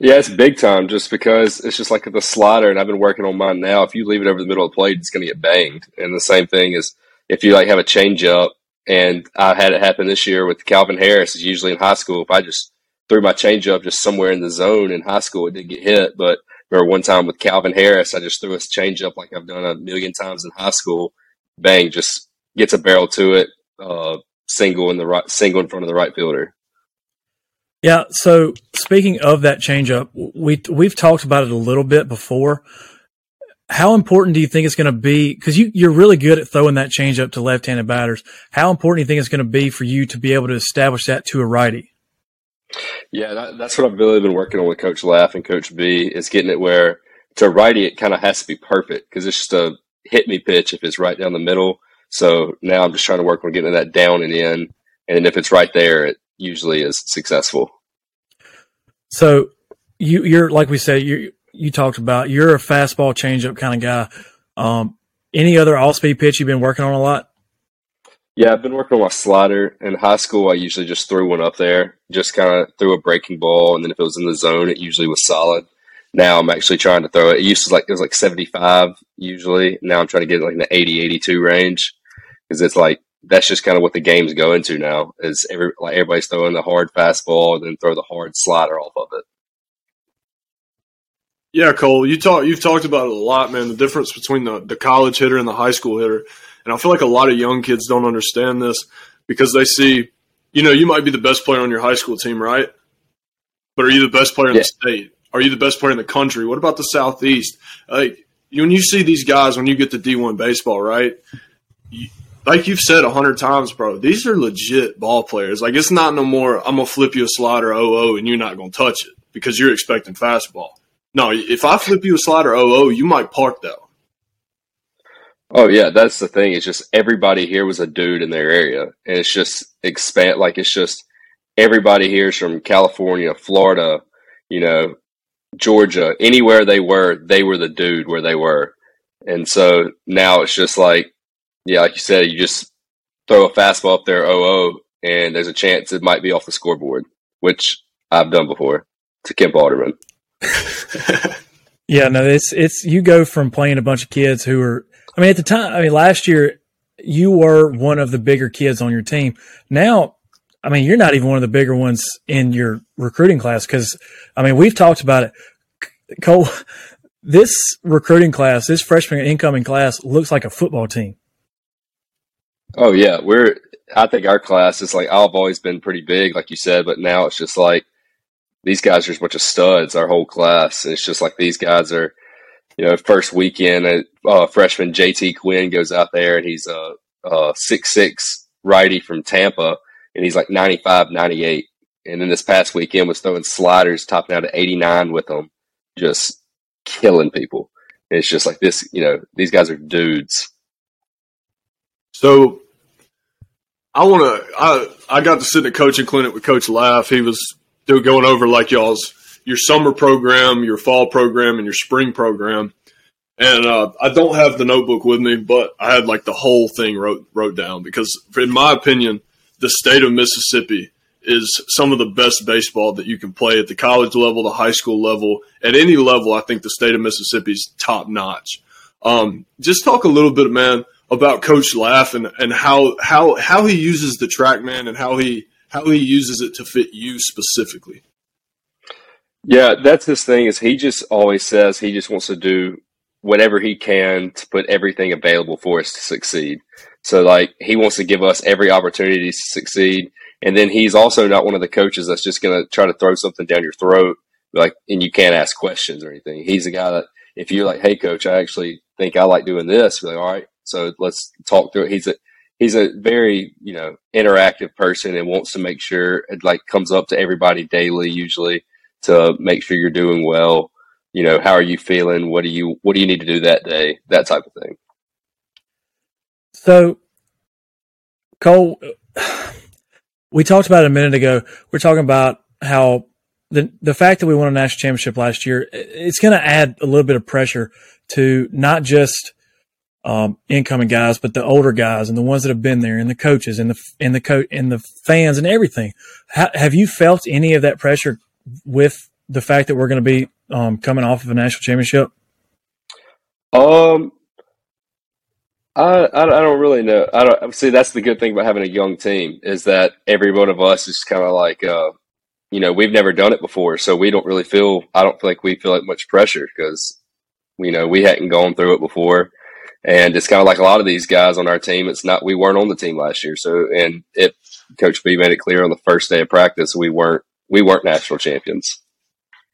Yeah, it's big time just because it's just like the slider, and I've been working on mine now. If you leave it over the middle of the plate, it's going to get banged. And the same thing is if you like have a change up, and I had it happen this year with Calvin Harris, is usually in high school. If I just threw my change up just somewhere in the zone in high school, it did get hit. But remember one time with Calvin Harris, I just threw a change up like I've done a million times in high school. Bang, just gets a barrel to it, uh, single in the right, single in front of the right fielder. Yeah. So speaking of that changeup, we we've talked about it a little bit before. How important do you think it's going to be? Because you you're really good at throwing that changeup to left-handed batters. How important do you think it's going to be for you to be able to establish that to a righty? Yeah, that, that's what I've really been working on with Coach Laugh and Coach B is getting it where to righty it kind of has to be perfect because it's just a hit me pitch if it's right down the middle. So now I'm just trying to work on getting that down and in, and if it's right there, it usually is successful. So you you're like we said you you talked about you're a fastball changeup kind of guy. Um, any other all speed pitch you've been working on a lot? Yeah, I've been working on my slider. In high school, I usually just threw one up there, just kind of threw a breaking ball, and then if it was in the zone, it usually was solid. Now I'm actually trying to throw it. It used to like it was like 75 usually. Now I'm trying to get it like in the 80, 82 range because it's like that's just kind of what the game's going to now. Is every like everybody's throwing the hard fastball, and then throw the hard slider off of it. Yeah, Cole, you talk you've talked about it a lot, man. The difference between the, the college hitter and the high school hitter. And I feel like a lot of young kids don't understand this because they see, you know, you might be the best player on your high school team, right? But are you the best player in Yeah. the state? Are you the best player in the country? What about the Southeast? Like when you see these guys when you get to D one baseball, right? You, like you've said a hundred times, bro, these are legit ball players. Like it's not no more. I'm gonna flip you a slider 0-0 and you're not gonna touch it because you're expecting fastball. No, if I flip you a slider 0-0, you might park though. Oh yeah, that's the thing. It's just everybody here was a dude in their area, and it's just expand like it's just everybody here is from California, Florida, you know, Georgia, anywhere they were, they were the dude where they were, and so now it's just like, yeah, like you said, you just throw a fastball up there, oh oh, and there's a chance it might be off the scoreboard, which I've done before to Kemp Alderman. *laughs* Yeah, no, it's it's you go from playing a bunch of kids who are. I mean, at the time, I mean, last year you were one of the bigger kids on your team. Now, I mean, you're not even one of the bigger ones in your recruiting class because, I mean, we've talked about it. Cole, this recruiting class, this freshman incoming class, looks like a football team. Oh yeah, we're. I think our class is like I've always been pretty big, like you said, but now it's just like these guys are just a bunch of studs. Our whole class, it's just like these guys are. You know, first weekend, uh, uh, freshman JT Quinn goes out there and he's a, a six six righty from Tampa, and he's like 95, 98. And then this past weekend was throwing sliders, topping out at 89 with them, just killing people. And it's just like this, you know, these guys are dudes. So I want to. I I got to sit in a coaching clinic with Coach Laugh. He was doing going over like y'all's your summer program, your fall program, and your spring program. And uh, I don't have the notebook with me, but I had like the whole thing wrote wrote down because, in my opinion, the state of Mississippi is some of the best baseball that you can play at the college level, the high school level, at any level. I think the state of Mississippi is top notch. Um, just talk a little bit, man, about Coach Laugh and, and how how how he uses the TrackMan and how he how he uses it to fit you specifically. Yeah, that's his thing. Is he just always says he just wants to do whatever he can to put everything available for us to succeed. So like he wants to give us every opportunity to succeed, and then he's also not one of the coaches that's just going to try to throw something down your throat, like and you can't ask questions or anything. He's the guy that if you're like, "Hey, coach, I actually think I like doing this," like, "All right, so let's talk through it." He's a he's a very you know interactive person and wants to make sure it like comes up to everybody daily, usually to make sure you're doing well. You know, how are you feeling? What do you what do you need to do that day? That type of thing. So, Cole, we talked about it a minute ago. We're talking about how the the fact that we won a national championship last year, it's going to add a little bit of pressure to not just um, incoming guys, but the older guys and the ones that have been there, and the coaches and the and the coach and the fans and everything. Ha- have you felt any of that pressure with the fact that we're going to be um, coming off of a national championship? Um, I, I I don't really know. I don't see. That's the good thing about having a young team is that every one of us is kind of like, uh, you know, we've never done it before, so we don't really feel. I don't feel like we feel like much pressure because, you know, we hadn't gone through it before, and it's kind of like a lot of these guys on our team. It's not we weren't on the team last year, so and it. Coach B made it clear on the first day of practice we weren't we weren't national champions.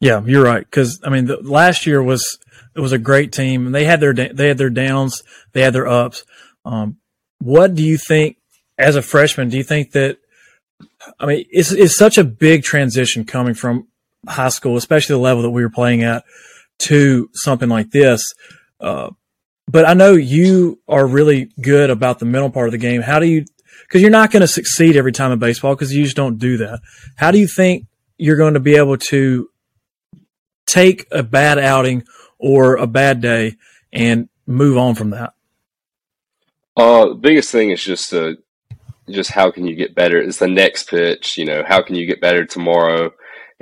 Yeah, you're right. Because I mean, the, last year was it was a great team, and they had their they had their downs, they had their ups. Um, what do you think as a freshman? Do you think that? I mean, it's it's such a big transition coming from high school, especially the level that we were playing at, to something like this. Uh, but I know you are really good about the mental part of the game. How do you? Because you're not going to succeed every time in baseball because you just don't do that. How do you think you're going to be able to take a bad outing or a bad day and move on from that? Uh, the biggest thing is just uh, just how can you get better? It's the next pitch. You know, how can you get better tomorrow?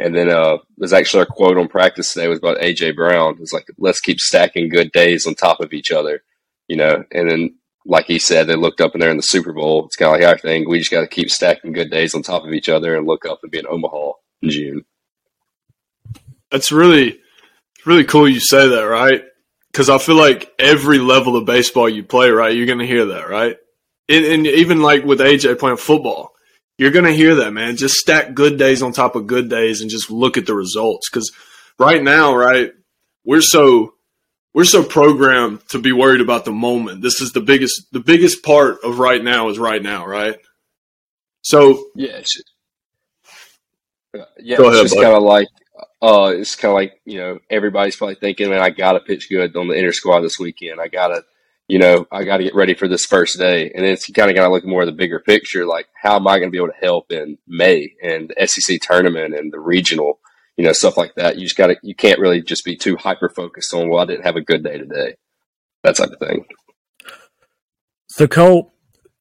And then uh, there's actually a quote on practice today was about AJ Brown. It's like let's keep stacking good days on top of each other. You know, and then like he said, they looked up and they're in the Super Bowl. It's kind of like our thing. We just got to keep stacking good days on top of each other and look up and be in Omaha in June. That's really, really cool you say that, right? Because I feel like every level of baseball you play, right, you're going to hear that, right? And, and even like with AJ playing football, you're going to hear that, man. Just stack good days on top of good days and just look at the results. Because right now, right, we're so we're so programmed to be worried about the moment. This is the biggest the biggest part of right now is right now, right? So yeah, it's, yeah, Go it's just kind of like uh, it's kind of like you know everybody's probably thinking, man, I got to pitch good on the inter squad this weekend. I got to, you know, I got to get ready for this first day, and it's kind of got to look more at the bigger picture, like how am I going to be able to help in May and the SEC tournament and the regional you know, stuff like that. You just got to, you can't really just be too hyper focused on, well, I didn't have a good day today. That type of thing. So, Cole,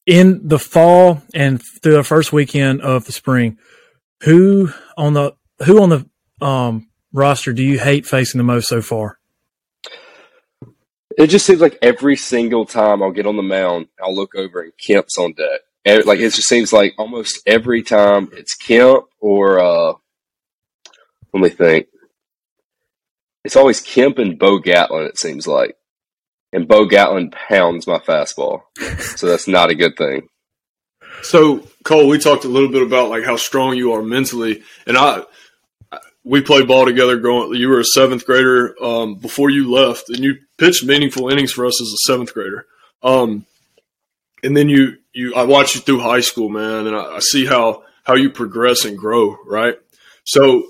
in the fall and through the first weekend of the spring, who on the, who on the, um, roster do you hate facing the most so far? It just seems like every single time I'll get on the mound, I'll look over and Kemp's on deck. Like it just seems like almost every time it's Kemp or uh, let me think. It's always Kemp and Bo Gatlin, it seems like. And Bo Gatlin pounds my fastball. so that's not a good thing. So, Cole, we talked a little bit about like how strong you are mentally. And I we played ball together growing you were a seventh grader um, before you left and you pitched meaningful innings for us as a seventh grader. Um, and then you you I watched you through high school, man, and I, I see how how you progress and grow, right? So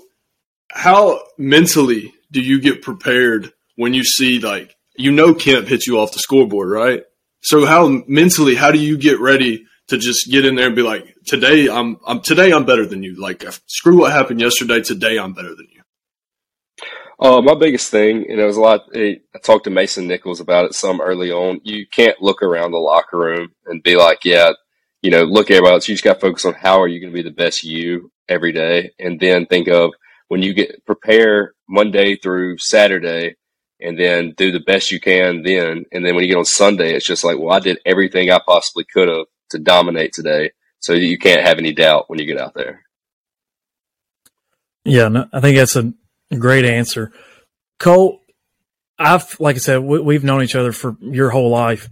how mentally do you get prepared when you see like you know Kemp hit you off the scoreboard, right? So how mentally how do you get ready to just get in there and be like, today I'm I'm today I'm better than you. Like screw what happened yesterday. Today I'm better than you. Uh, my biggest thing, and it was a lot. I talked to Mason Nichols about it some early on. You can't look around the locker room and be like, yeah, you know, look at everybody else. You just got to focus on how are you going to be the best you every day, and then think of when you get prepare Monday through Saturday and then do the best you can then. And then when you get on Sunday, it's just like, well, I did everything I possibly could have to dominate today. So you can't have any doubt when you get out there. Yeah, no, I think that's a great answer. Cole, I've, like I said, we, have known each other for your whole life.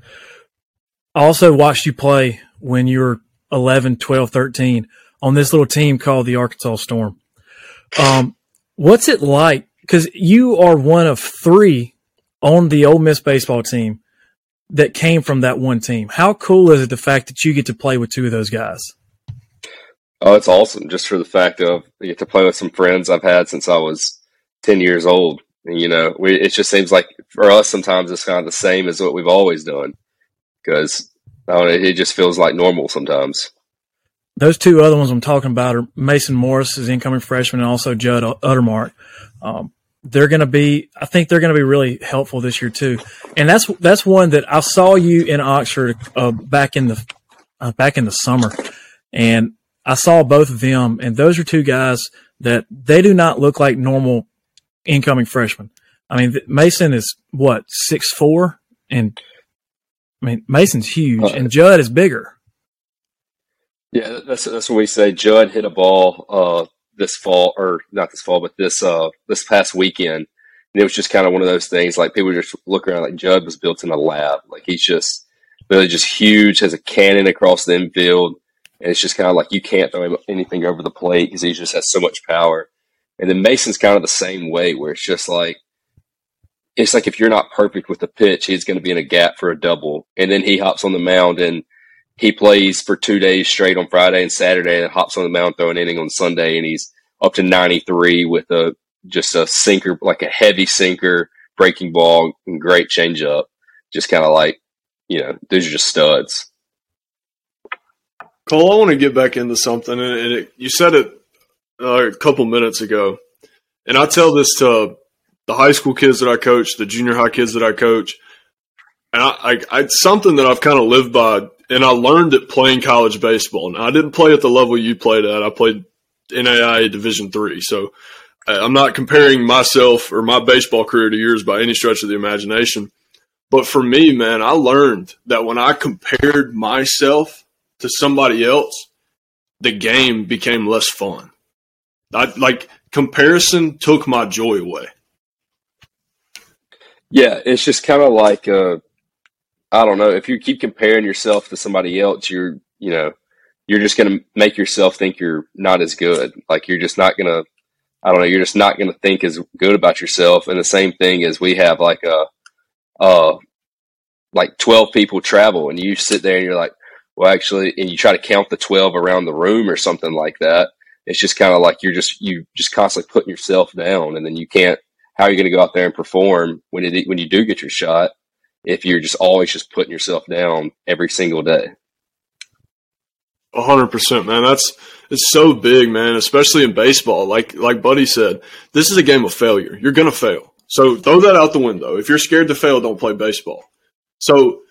I also watched you play when you were 11, 12, 13 on this little team called the Arkansas Storm. Um, what's it like? Because you are one of three on the Ole Miss baseball team that came from that one team. How cool is it the fact that you get to play with two of those guys? Oh, it's awesome! Just for the fact of you get to play with some friends I've had since I was ten years old. And, you know, we, it just seems like for us sometimes it's kind of the same as what we've always done because it just feels like normal sometimes those two other ones I'm talking about are Mason Morris, is incoming freshman, and also Judd Utermark. Um, they're going to be, I think they're going to be really helpful this year too. And that's that's one that I saw you in Oxford uh, back in the uh, back in the summer, and I saw both of them, and those are two guys that they do not look like normal incoming freshmen. I mean, Mason is what six four, and I mean Mason's huge, and Judd is bigger. Yeah, that's that's what we say. Judd hit a ball uh, this fall, or not this fall, but this uh, this past weekend, and it was just kind of one of those things. Like people just look around, like Judd was built in a lab. Like he's just really just huge, has a cannon across the infield, and it's just kind of like you can't throw anything over the plate because he just has so much power. And then Mason's kind of the same way, where it's just like it's like if you're not perfect with the pitch, he's going to be in a gap for a double, and then he hops on the mound and he plays for two days straight on Friday and Saturday and hops on the mound throwing inning on Sunday and he's up to 93 with a just a sinker like a heavy sinker breaking ball and great changeup. Just kind of like you know these are just studs. Cole I want to get back into something and it, you said it uh, a couple minutes ago and I tell this to the high school kids that I coach the junior high kids that I coach and I, I, I something that I've kind of lived by and I learned it playing college baseball. And I didn't play at the level you played at. I played NAIA Division three, so I'm not comparing myself or my baseball career to yours by any stretch of the imagination. But for me, man, I learned that when I compared myself to somebody else, the game became less fun. I, like comparison took my joy away. Yeah, it's just kind of like uh, I don't know. If you keep comparing yourself to somebody else, you're you know you're just gonna make yourself think you're not as good. Like you're just not gonna. I don't know. You're just not gonna think as good about yourself. And the same thing is we have like a, uh, like twelve people travel, and you sit there and you're like, well, actually, and you try to count the twelve around the room or something like that. It's just kind of like you're just you just constantly putting yourself down, and then you can't how are you going to go out there and perform when it, when you do get your shot if you're just always just putting yourself down every single day? A hundred percent, man. That's it's so big, man. Especially in baseball, like like Buddy said, this is a game of failure. You're gonna fail, so throw that out the window. If you're scared to fail, don't play baseball. So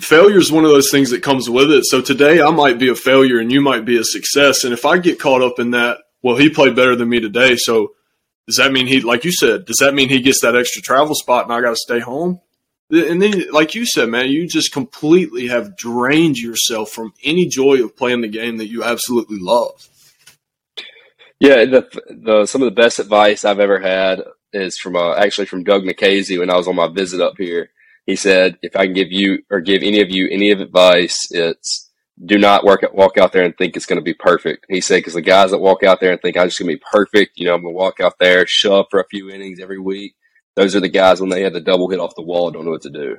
failure is one of those things that comes with it. So today I might be a failure and you might be a success, and if I get caught up in that, well, he played better than me today, so does that mean he, like you said, does that mean he gets that extra travel spot and I got to stay home? And then, like you said, man, you just completely have drained yourself from any joy of playing the game that you absolutely love. Yeah, the, the some of the best advice I've ever had is from uh, actually from Doug Nikhazy when I was on my visit up here. He said, "If I can give you or give any of you any of advice, it's do not work walk out there and think it's going to be perfect. He said because the guys that walk out there and think I'm just going to be perfect, you know, I'm going to walk out there, shove for a few innings every week. Those are the guys when they had the double hit off the wall, don't know what to do.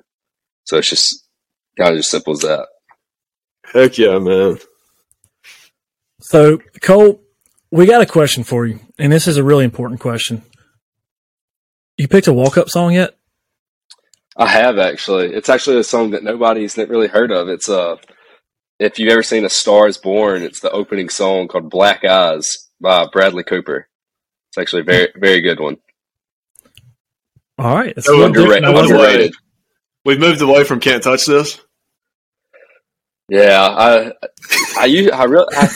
So it's just kind of as simple as that. Heck yeah, man. So Cole, we got a question for you, and this is a really important question. You picked a walk up song yet? I have actually. It's actually a song that nobody's really heard of. It's uh if you've ever seen A Star is Born, it's the opening song called Black Eyes by Bradley Cooper. It's actually a very, very good one. All right. It's So, underrated. by underrated. We've moved away from can't touch this. Yeah, I, I, used, I really, I,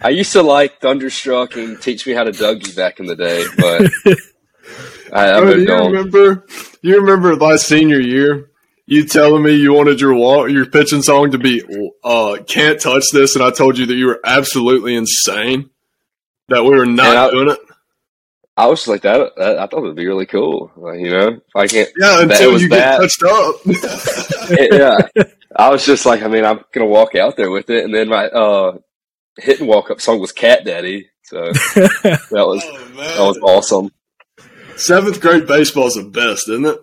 I used to like Thunderstruck and Teach Me How to Dougie back in the day, but *laughs* I, I've Bro, do moved you remember? You remember last senior year? You telling me you wanted your walk, your pitching song to be uh, "Can't Touch This," and I told you that you were absolutely insane. That we were not I- doing it. I was just like that. that I thought it'd be really cool. Like, you know, I can't. Yeah, that until was you bad. get touched up. *laughs* *laughs* yeah, I was just like, I mean, I'm gonna walk out there with it, and then my uh, hit and walk up song was Cat Daddy, so *laughs* that was oh that was awesome. seventh grade baseball is the best, isn't it?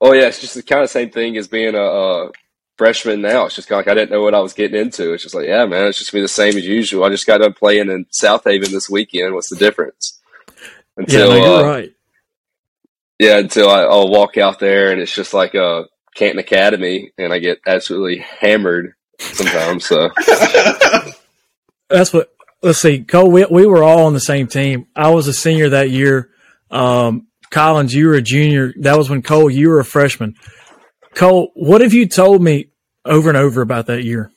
Oh yeah, it's just the kind of same thing as being a, a freshman now. It's just kind of like I didn't know what I was getting into. It's just like, yeah, man, it's just gonna be the same as usual. I just got done playing in Southaven this weekend. What's the difference? Yeah, Until no, you're uh, right. yeah, until I, I'll walk out there and it's just like a Canton Academy, and I get absolutely hammered sometimes. So *laughs* That's what. Let's see, Cole. We we were all on the same team. I was a senior that year. Um, Collins, you were a junior. That was when Cole, you were a freshman. Cole, what have you told me over and over about that year?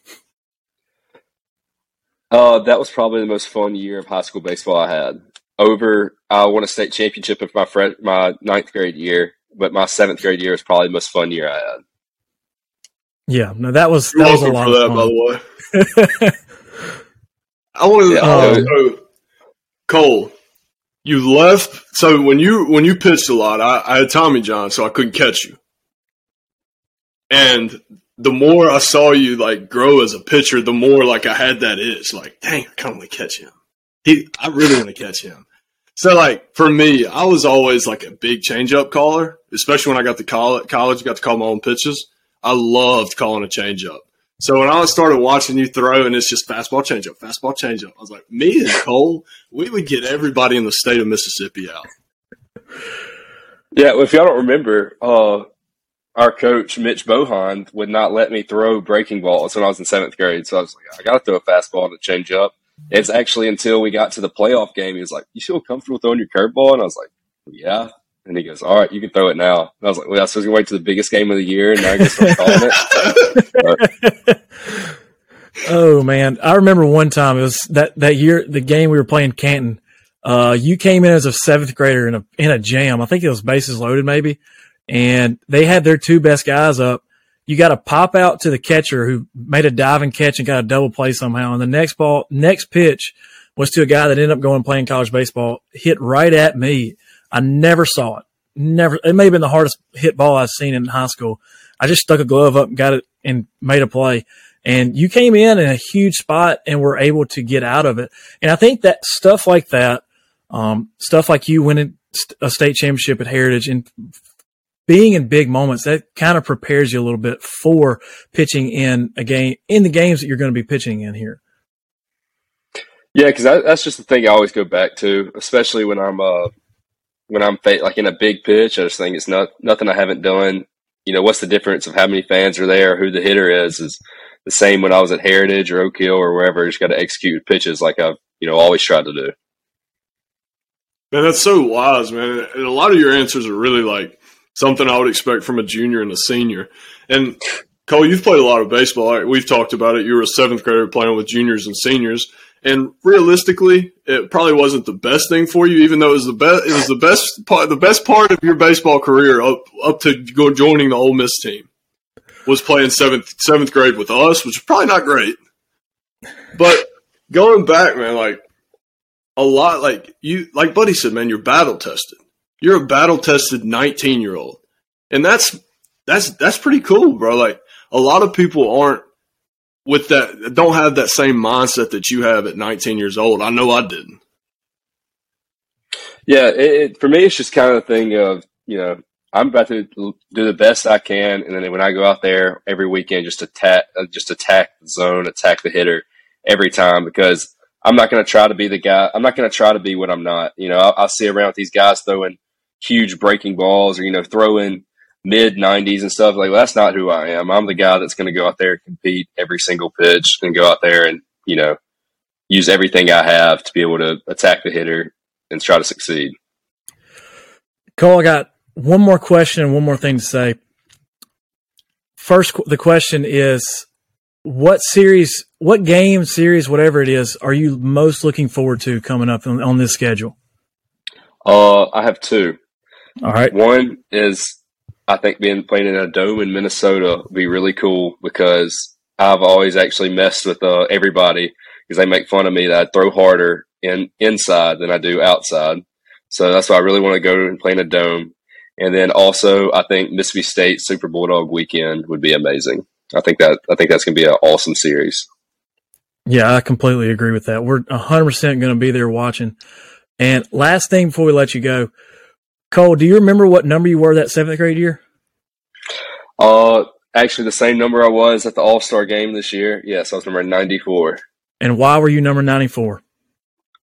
uh, that was probably the most fun year of high school baseball I had. Over, I won a state championship of my friend my ninth grade year, but my seventh grade year was probably the most fun year I had. Yeah, no, that was You're that was a lot for of that, fun. by the way. *laughs* I want to. Yeah, uh, um, so, Cole, you left. So when you when you pitched a lot, I, I had Tommy John, so I couldn't catch you. And the more I saw you like grow as a pitcher, the more like I had that itch. Like, dang, I kind of want to catch him. He, I really want to catch him. So like for me, I was always like a big changeup caller, especially when I got to college. College, got to call my own pitches. I loved calling a changeup. So when I started watching you throw, and it's just fastball changeup, fastball changeup, I was like, me and Cole, we would get everybody in the state of Mississippi out. Yeah, well, if y'all don't remember, uh, our coach Mitch Bohan would not let me throw breaking balls when I was in seventh grade. So I was like, I got to throw a fastball and a change up. It's actually until we got to the playoff game, he was like, "You feel comfortable throwing your curveball?" And I was like, "Yeah." And he goes, "All right, you can throw it now." And I was like, "Well, I was supposed to wait to the biggest game of the year, and now I guess I'm calling it." *laughs* oh man, I remember one time it was that that year the game we were playing Canton. Uh, you came in as a seventh grader in a in a jam. I think it was bases loaded maybe, and they had their two best guys up. You got to pop out to the catcher who made a diving catch and got a double play somehow. And the next ball, next pitch was to a guy that ended up going playing college baseball, hit right at me. I never saw it. Never. It may have been the hardest hit ball I've seen in high school. I just stuck a glove up and got it and made a play. And you came in in a huge spot and were able to get out of it. And I think that stuff like that, um, stuff like you winning a state championship at Heritage and being in big moments, that kind of prepares you a little bit for pitching in a game, in the games that you're going to be pitching in here. Yeah, because that's just the thing I always go back to, especially when I'm uh, when I'm like in a big pitch. I just think it's not nothing I haven't done. You know, what's the difference of how many fans are there, who the hitter is? Is the same when I was at Heritage or Oak Hill or wherever. I just got to execute pitches like I've you know always tried to do. Man, that's so wise, man. And a lot of your answers are really like something I would expect from a junior and a senior. And Cole, you've played a lot of baseball. We've talked about it. You were a seventh grader playing with juniors and seniors. And realistically, it probably wasn't the best thing for you, even though it was the best. It was the best part. The best part of your baseball career up up to go joining the Ole Miss team was playing seventh seventh grade with us, which is probably not great. But going back, man, like a lot, like you, like Buddy said, man, you're battle tested. You're a battle tested 19 year old, and that's that's that's pretty cool, bro. Like a lot of people aren't with that, don't have that same mindset that you have at 19 years old. I know I didn't. Yeah, it, it, for me, it's just kind of a thing of you know I'm about to do the best I can, and then when I go out there every weekend, just attack, uh, just attack the zone, attack the hitter every time because I'm not going to try to be the guy. I'm not going to try to be what I'm not. You know, I'll, I'll see around with these guys throwing huge breaking balls or you know throwing mid 90s and stuff like well, that's not who I am. I'm the guy that's going to go out there and compete every single pitch and go out there and you know use everything I have to be able to attack the hitter and try to succeed. Cole, I got one more question and one more thing to say. First, the question is what series, what game, series, whatever it is, are you most looking forward to coming up on, on this schedule? Uh, I have two. All right. One is I think being playing in a dome in Minnesota would be really cool because I've always actually messed with uh, everybody because they make fun of me that I throw harder in inside than I do outside. So that's why I really want to go and play in a dome. And then also, I think Mississippi State Super Bulldog weekend would be amazing. I think that I think that's going to be an awesome series. Yeah, I completely agree with that. We're 100% going to be there watching. And last thing before we let you go, Cole, do you remember what number you were that seventh grade year? Uh, actually, the same number I was at the All Star game this year. Yes, I was number 94. And why were you number 94?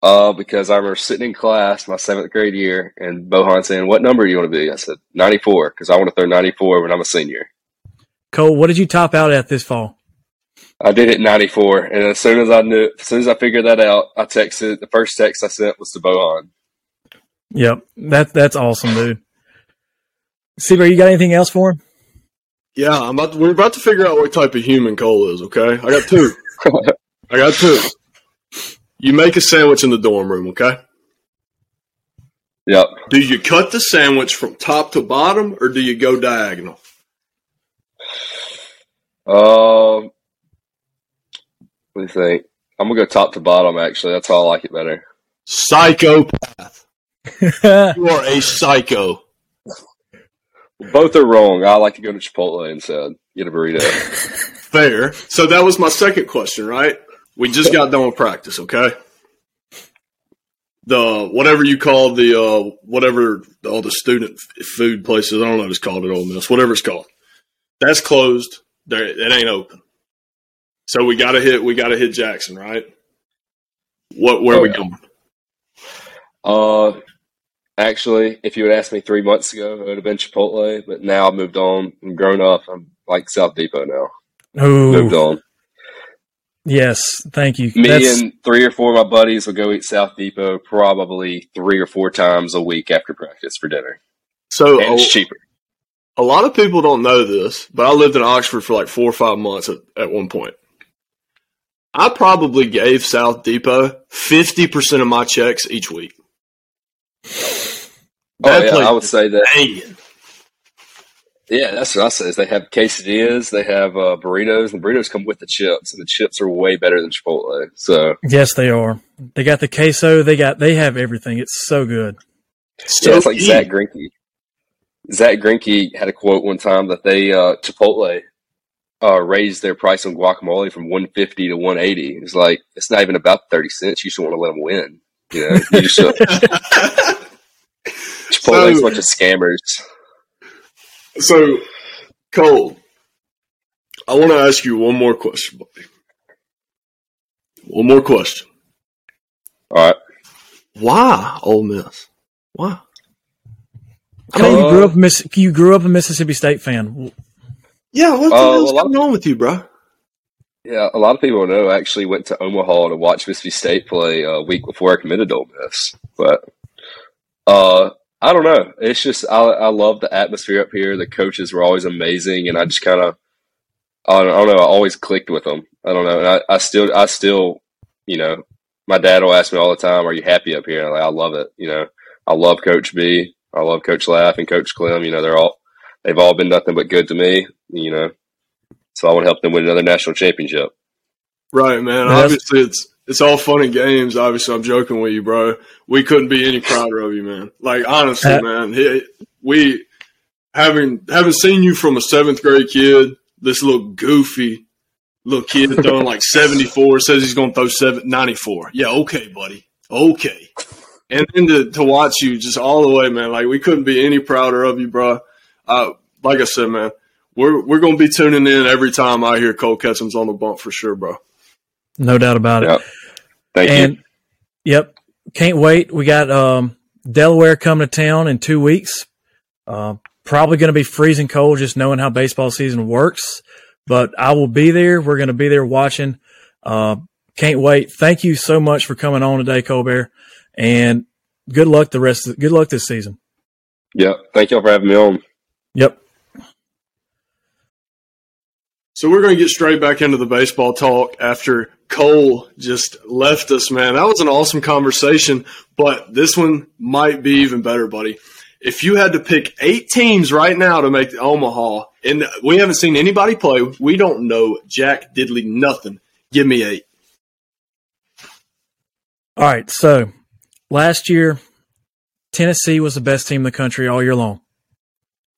Uh, because I remember sitting in class my seventh grade year and Bohan saying, What number do you want to be? I said, 94, because I want to throw 94 when I'm a senior. Cole, what did you top out at this fall? I did it 94. And as soon as I knew, as soon as I figured that out, I texted, the first text I sent was to Bohan. Yep. That, that's awesome, dude. C-Bear, you got anything else for him? Yeah, I'm about to, we're about to figure out what type of human Cole is, okay? I got two. *laughs* I got two. You make a sandwich in the dorm room, okay? Yep. Do you cut the sandwich from top to bottom or do you go diagonal? Um, let me think. I'm gonna go top to bottom. Actually, that's how I like it better. Psychopath. *laughs* you are a psycho. Both are wrong. I like to go to Chipotle instead. Get a burrito. *laughs* Fair. So that was my second question, right? We just got done with practice, okay? The whatever you call the uh, whatever all the student f- food places, I don't know what it's called at Ole Miss, whatever it's called. That's closed. There, it ain't open. So we got to hit. We got to hit Jackson, right? What? Where Oh, are we yeah. going? Uh, actually, if you had asked me three months ago, it would have been Chipotle. But now I've moved on. I'm grown up. I'm like South Depot now. Moved Oh, on. yes. Thank you. Me That's, and three or four of my buddies will go eat South Depot probably three or four times a week after practice for dinner, So and it's cheaper. a lot of people don't know this, but I lived in Oxford for like four or five months at, at one point. I probably gave South Depot fifty percent of my checks each week. Oh yeah, place I would say that. Dang. Yeah, that's what I say. Is they have quesadillas, they have uh, burritos, and burritos come with the chips, and the chips are way better than Chipotle. So Yes, they are. They got the queso. They got they have everything. It's so good. yeah, it's like Zach Greinke. Zach Greinke had a quote one time that they uh, Chipotle uh, raised their price on guacamole from one fifty to one eighty. It's like it's not even about thirty cents. You just want to let them win. You know, you just *laughs* should, Chipotle's a So- bunch of scammers. So, Cole, I want to ask you one more question, buddy. One more question. All right. Why Ole Miss? Why? I mean, you Uh, grew up Miss. You grew up a Mississippi State fan. Yeah, what the Uh, hell's well, going on with you, bro? Yeah, a lot of people know I actually went to Omaha to watch Mississippi State play a week before I committed to Ole Miss. But uh, I don't know. It's just I, I love the atmosphere up here. The coaches were always amazing, and I just kind of I don't, I don't know. I always clicked with them. I don't know. And I, I still I still you know my dad will ask me all the time, "Are you happy up here?" And I'm like, I love it. You know, I love Coach B. I love Coach Laugh and Coach Clem. You know, they're all they've all been nothing but good to me. You know, so I want to help them win another national championship. Right, man. Yes. Obviously, it's it's all fun and games. Obviously, I'm joking with you, bro. We couldn't be any prouder of you, man. Like honestly, Uh, man. He, we having having seen you from a seventh grade kid, this little goofy little kid *laughs* throwing like 74 says he's going to throw seven, 94. Yeah, okay, buddy. Okay. And then to, to watch you just all the way, man. Like we couldn't be any prouder of you, bro. Uh, like I said, man, we're we're going to be tuning in every time I hear Cole Ketchum's on the bump for sure, bro. No doubt about it. Yep. Thank and you. yep, can't wait. We got um, Delaware coming to town in two weeks. Uh, probably going to be freezing cold, just knowing how baseball season works. But I will be there. We're going to be there watching. Uh, can't wait. Thank you so much for coming on today, Colbert, and good luck the rest. Of, good luck this season. Yep. Thank y'all for having me on. Yep. So we're going to get straight back into the baseball talk after Cole just left us, man. That was an awesome conversation, but this one might be even better, buddy. If you had to pick eight teams right now to make the Omaha, and we haven't seen anybody play, we don't know Jack Diddley nothing. Give me eight. All right. So last year, Tennessee was the best team in the country all year long.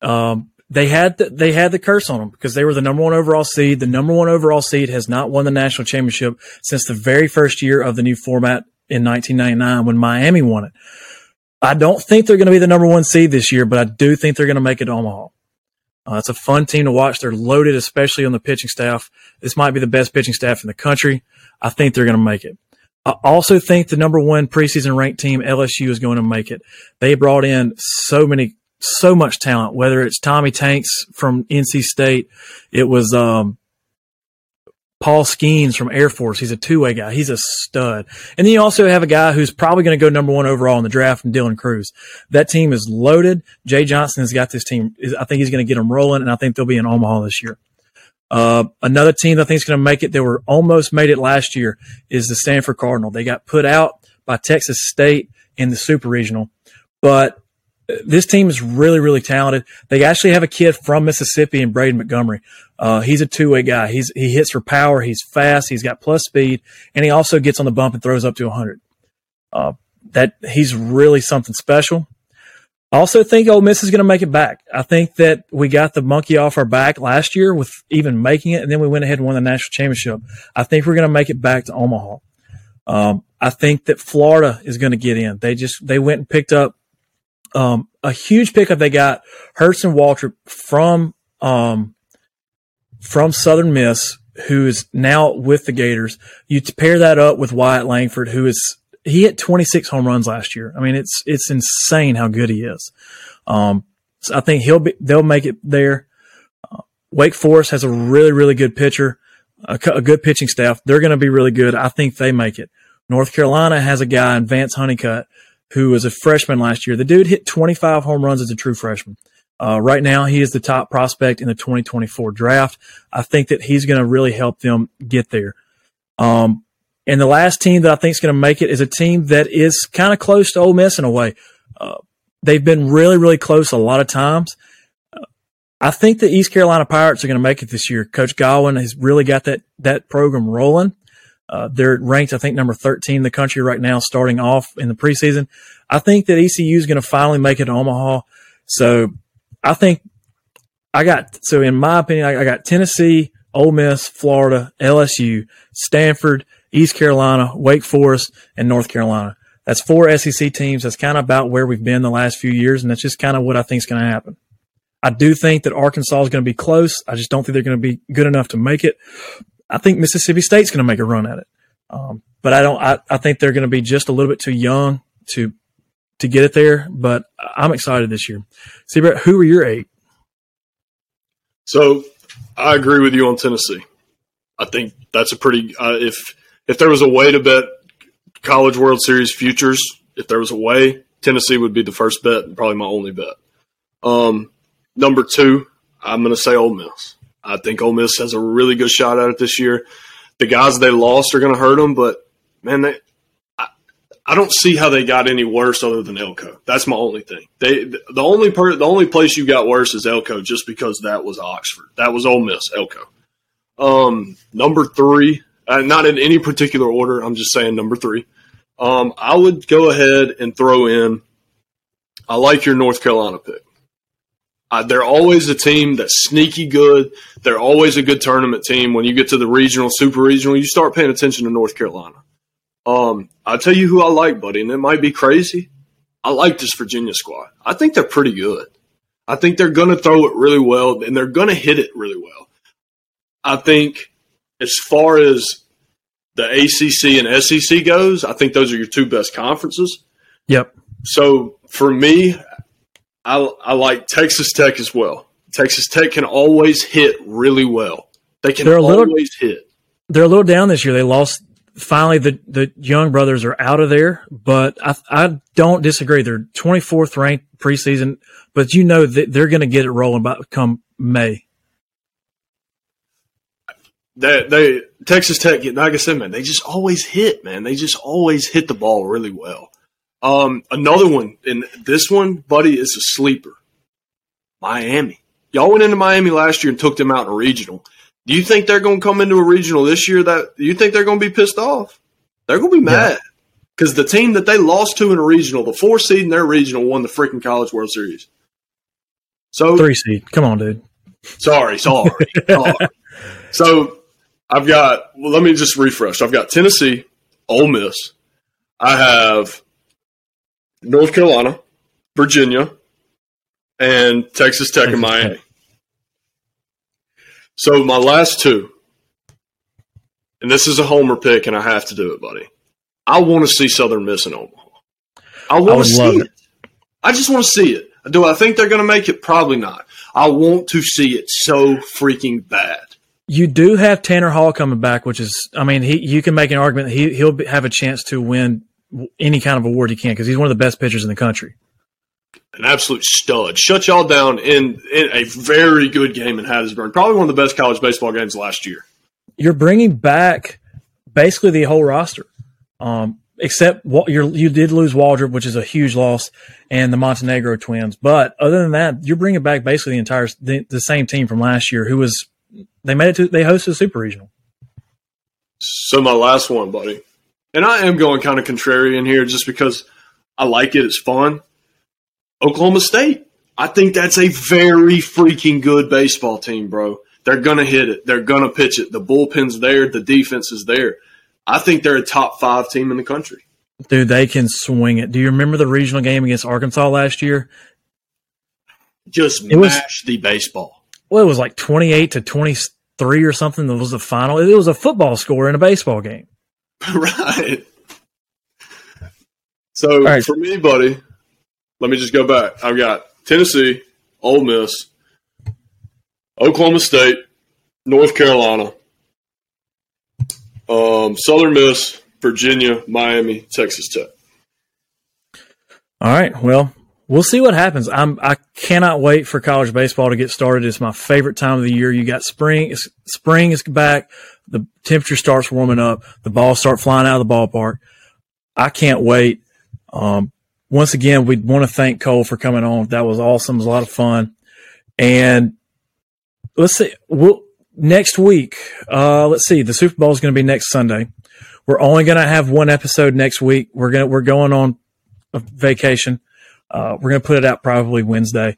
Um, they had the, they had the curse on them because they were the number one overall seed. The number one overall seed has not won the national championship since the very first year of the new format in 1999 when Miami won it. I don't think they're going to be the number one seed this year, but I do think they're going to make it to Omaha. Uh, it's a fun team to watch. They're loaded, especially on the pitching staff. This might be the best pitching staff in the country. I think they're going to make it. I also think the number one preseason ranked team, LSU, is going to make it. They brought in so many, so much talent, whether it's Tommy Tanks from NC State, it was um, Paul Skenes from Air Force. He's a two way guy. He's a stud. And then you also have a guy who's probably going to go number one overall in the draft, and Dylan Crews. That team is loaded. Jay Johnson has got this team. I think he's going to get them rolling, and I think they'll be in Omaha this year. Uh, another team that I think is going to make it, they were almost made it last year, is the Stanford Cardinal. They got put out by Texas State in the Super Regional, but this team is really, really talented. They actually have a kid from Mississippi in Braden Montgomery. Uh, he's a two way guy. He's he hits for power. He's fast. He's got plus speed, and he also gets on the bump and throws up to 100. Uh, that he's really something special. I also think Ole Miss is going to make it back. I think that we got the monkey off our back last year with even making it, and then we went ahead and won the national championship. I think we're going to make it back to Omaha. Um, I think that Florida is going to get in. They just they went and picked up um, a huge pickup. They got Hurston Waldrep from um, from Southern Miss, who is now with the Gators. You pair that up with Wyatt Langford, who is he hit 26 home runs last year. I mean, it's it's insane how good he is. Um, so I think he'll be they'll make it there. Uh, Wake Forest has a really really good pitcher, a, a good pitching staff. They're going to be really good. I think they make it. North Carolina has a guy in Vance Honeycutt who was a freshman last year. The dude hit 25 home runs as a true freshman. Uh, right now, he is the top prospect in the 2024 draft. I think that he's going to really help them get there. Um, and the last team that I think is going to make it is a team that is kind of close to Ole Miss in a way. Uh, they've been really, really close a lot of times. Uh, I think the East Carolina Pirates are going to make it this year. Coach Godwin has really got that that program rolling. Uh, they're ranked, I think, number 13 in the country right now, starting off in the preseason. I think that ECU is going to finally make it to Omaha. So I think I got, so in my opinion, I, I got Tennessee, Ole Miss, Florida, LSU, Stanford, East Carolina, Wake Forest, and North Carolina. That's four SEC teams. That's kind of about where we've been the last few years, and that's just kind of what I think is going to happen. I do think that Arkansas is going to be close. I just don't think they're going to be good enough to make it. I think Mississippi State's going to make a run at it, um, but I don't. I, I think they're going to be just a little bit too young to to get it there. But I'm excited this year. C-Bear, who are your eight? So I agree with you on Tennessee. I think that's a pretty. Uh, if if there was a way to bet College World Series futures, if there was a way, Tennessee would be the first bet, and probably my only bet. Um, number two, I'm going to say Ole Miss. I think Ole Miss has a really good shot at it this year. The guys they lost are going to hurt them, but man, they, I, I don't see how they got any worse other than Elko. That's my only thing. They the only per, the only place you got worse is Elko, just because that was Oxford. That was Ole Miss, Elko. Um, number three, uh, not in any particular order. I'm just saying number three. Um, I would go ahead and throw in. I like your North Carolina pick. Uh, they're always a team that's sneaky good. They're always a good tournament team. When you get to the regional, super regional, you start paying attention to North Carolina. Um, I'll tell you who I like, buddy, and it might be crazy. I like this Virginia squad. I think they're pretty good. I think they're going to throw it really well, and they're going to hit it really well. I think as far as the ACC and SEC goes, I think those are your two best conferences. Yep. So for me, I, I like Texas Tech as well. Texas Tech can always hit really well. They can They're a little- always hit. They're a little down this year. They lost. Finally, the, the Jung brothers are out of there, but I, I don't disagree. They're 24th ranked preseason, but you know that they're going to get it rolling by come May. They, they Texas Tech, like I said, man, they just always hit, man. They just always hit the ball really well. Um, another one, and this one, buddy, is a sleeper. Miami. Y'all went into Miami last year and took them out in a regional. Do you think they're going to come into a regional this year? That you think they're going to be pissed off? They're going to be mad because the team that they lost to in a regional, the four seed in their regional, won the freaking College World Series. So Three seed. Come on, dude. Sorry, sorry. *laughs* sorry. So I've got. Well, let me just refresh. I've got Tennessee, Ole Miss. I have North Carolina, Virginia, and Texas Tech and Miami. Tech. So my last two, and this is a homer pick, and I have to do it, buddy. I want to see Southern Miss in Omaha. I I want would to see love it. I just want to see it. Do I think they're going to make it? Probably not. I want to see it so freaking bad. You do have Tanner Hall coming back, which is, I mean, he you can make an argument that he he'll be, have a chance to win any kind of award he can because he's one of the best pitchers in the country. An absolute stud. Shut y'all down in, in a very good game in Hattiesburg. Probably one of the best college baseball games last year. You're bringing back basically the whole roster, um, except you did lose Waldrep, which is a huge loss, and the Montenegro twins. But other than that, you're bringing back basically the entire the, the same team from last year, who was they made it to they hosted a super regional. So my last one, buddy. And I am going kind of contrarian here just because I like it. It's fun. Oklahoma State. I think that's a very freaking good baseball team, bro. They're going to hit it. They're going to pitch it. The bullpen's there. The defense is there. I think they're a top five team in the country. Dude, they can swing it. Do you remember the regional game against Arkansas last year? Just It was- the baseball. Well, it was like 28 to 23 or something. That was the final. It was a football score in a baseball game. *laughs* right. So right. for me, buddy, let me just go back. I've got Tennessee, Ole Miss, Oklahoma State, North Carolina, um, Southern Miss, Virginia, Miami, Texas Tech. All right. Well, we'll see what happens. I'm I cannot wait for college baseball to get started. It's my favorite time of the year. You got spring. It's, spring is back. The temperature starts warming up. The balls start flying out of the ballpark. I can't wait. Um, once again, we want to thank Cole for coming on. That was awesome. It was a lot of fun. And let's see. We'll, next week, uh, let's see. The Super Bowl is going to be next Sunday. We're only going to have one episode next week. We're gonna we're going on a vacation. Uh, we're going to put it out probably Wednesday.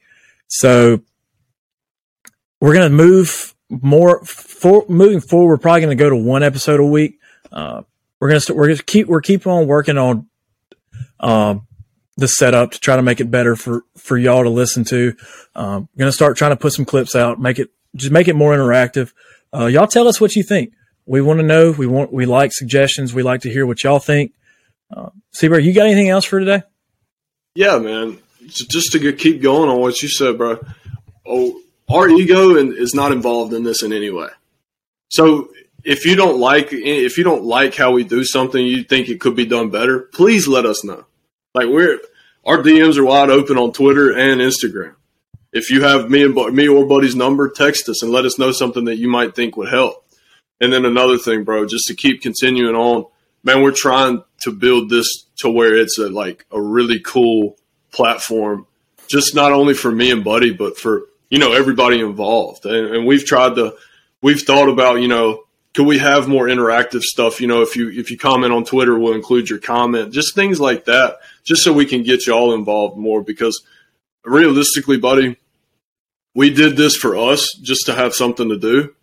So we're going to move more for moving forward. We're probably going to go to one episode a week. Uh, we're going to we're going to keep we're keeping on working on um, the setup to try to make it better for for y'all to listen to. Um, going to start trying to put some clips out, make it just make it more interactive. Uh, y'all tell us what you think. We want to know. We want we like suggestions. We like to hear what y'all think. Uh, C-Bear, you got anything else for today? Yeah, man. Just to keep going on what you said, bro. Oh, our ego is not involved in this in any way. So if you don't like if you don't like how we do something, you think it could be done better. Please let us know. Like we're our DMs are wide open on Twitter and Instagram. If you have me and me or Buddy's number, text us and let us know something that you might think would help. And then another thing, bro, just to keep continuing on, man, we're trying to build this to where it's a, like a really cool platform, just not only for me and Buddy, but for you know everybody involved. And, and we've tried to, we've thought about you know could we have more interactive stuff? You know, if you if you comment on Twitter, we'll include your comment, just things like that, just so we can get you all involved more. Because realistically, buddy, we did this for us just to have something to do.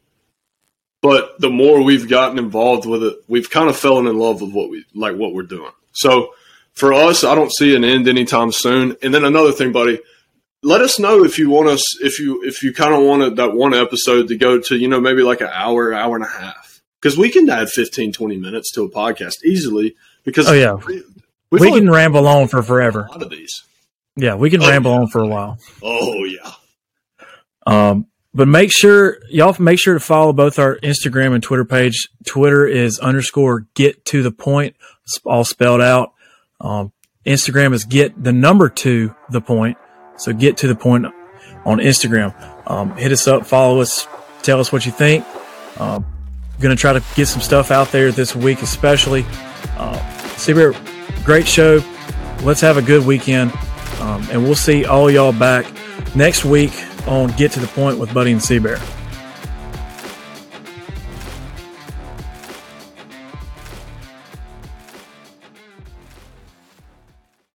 But the more we've gotten involved with it, we've kind of fallen in love with what we like what we're doing. So for us, I don't see an end anytime soon. And then another thing, buddy, let us know if you want us if you if you kind of wanted that one episode to go to you know maybe like an hour hour and a half. Because we can add 15 20 minutes to a podcast easily because oh yeah. we, we can ramble on for forever. A lot of these. Yeah we can oh, ramble yeah. on for a while. Oh yeah. Um but make sure y'all make sure to follow both our instagram and twitter page. Twitter is underscore get to the point all spelled out. Um instagram is get the number to the point so get to the point on Instagram. Um, hit us up, follow us, tell us what you think. Um, going to try to get some stuff out there this week, especially. Uh, C-Bear, great show. Let's have a good weekend. Um, and we'll see all y'all back next week on Get to the Point with Buddy and C-Bear.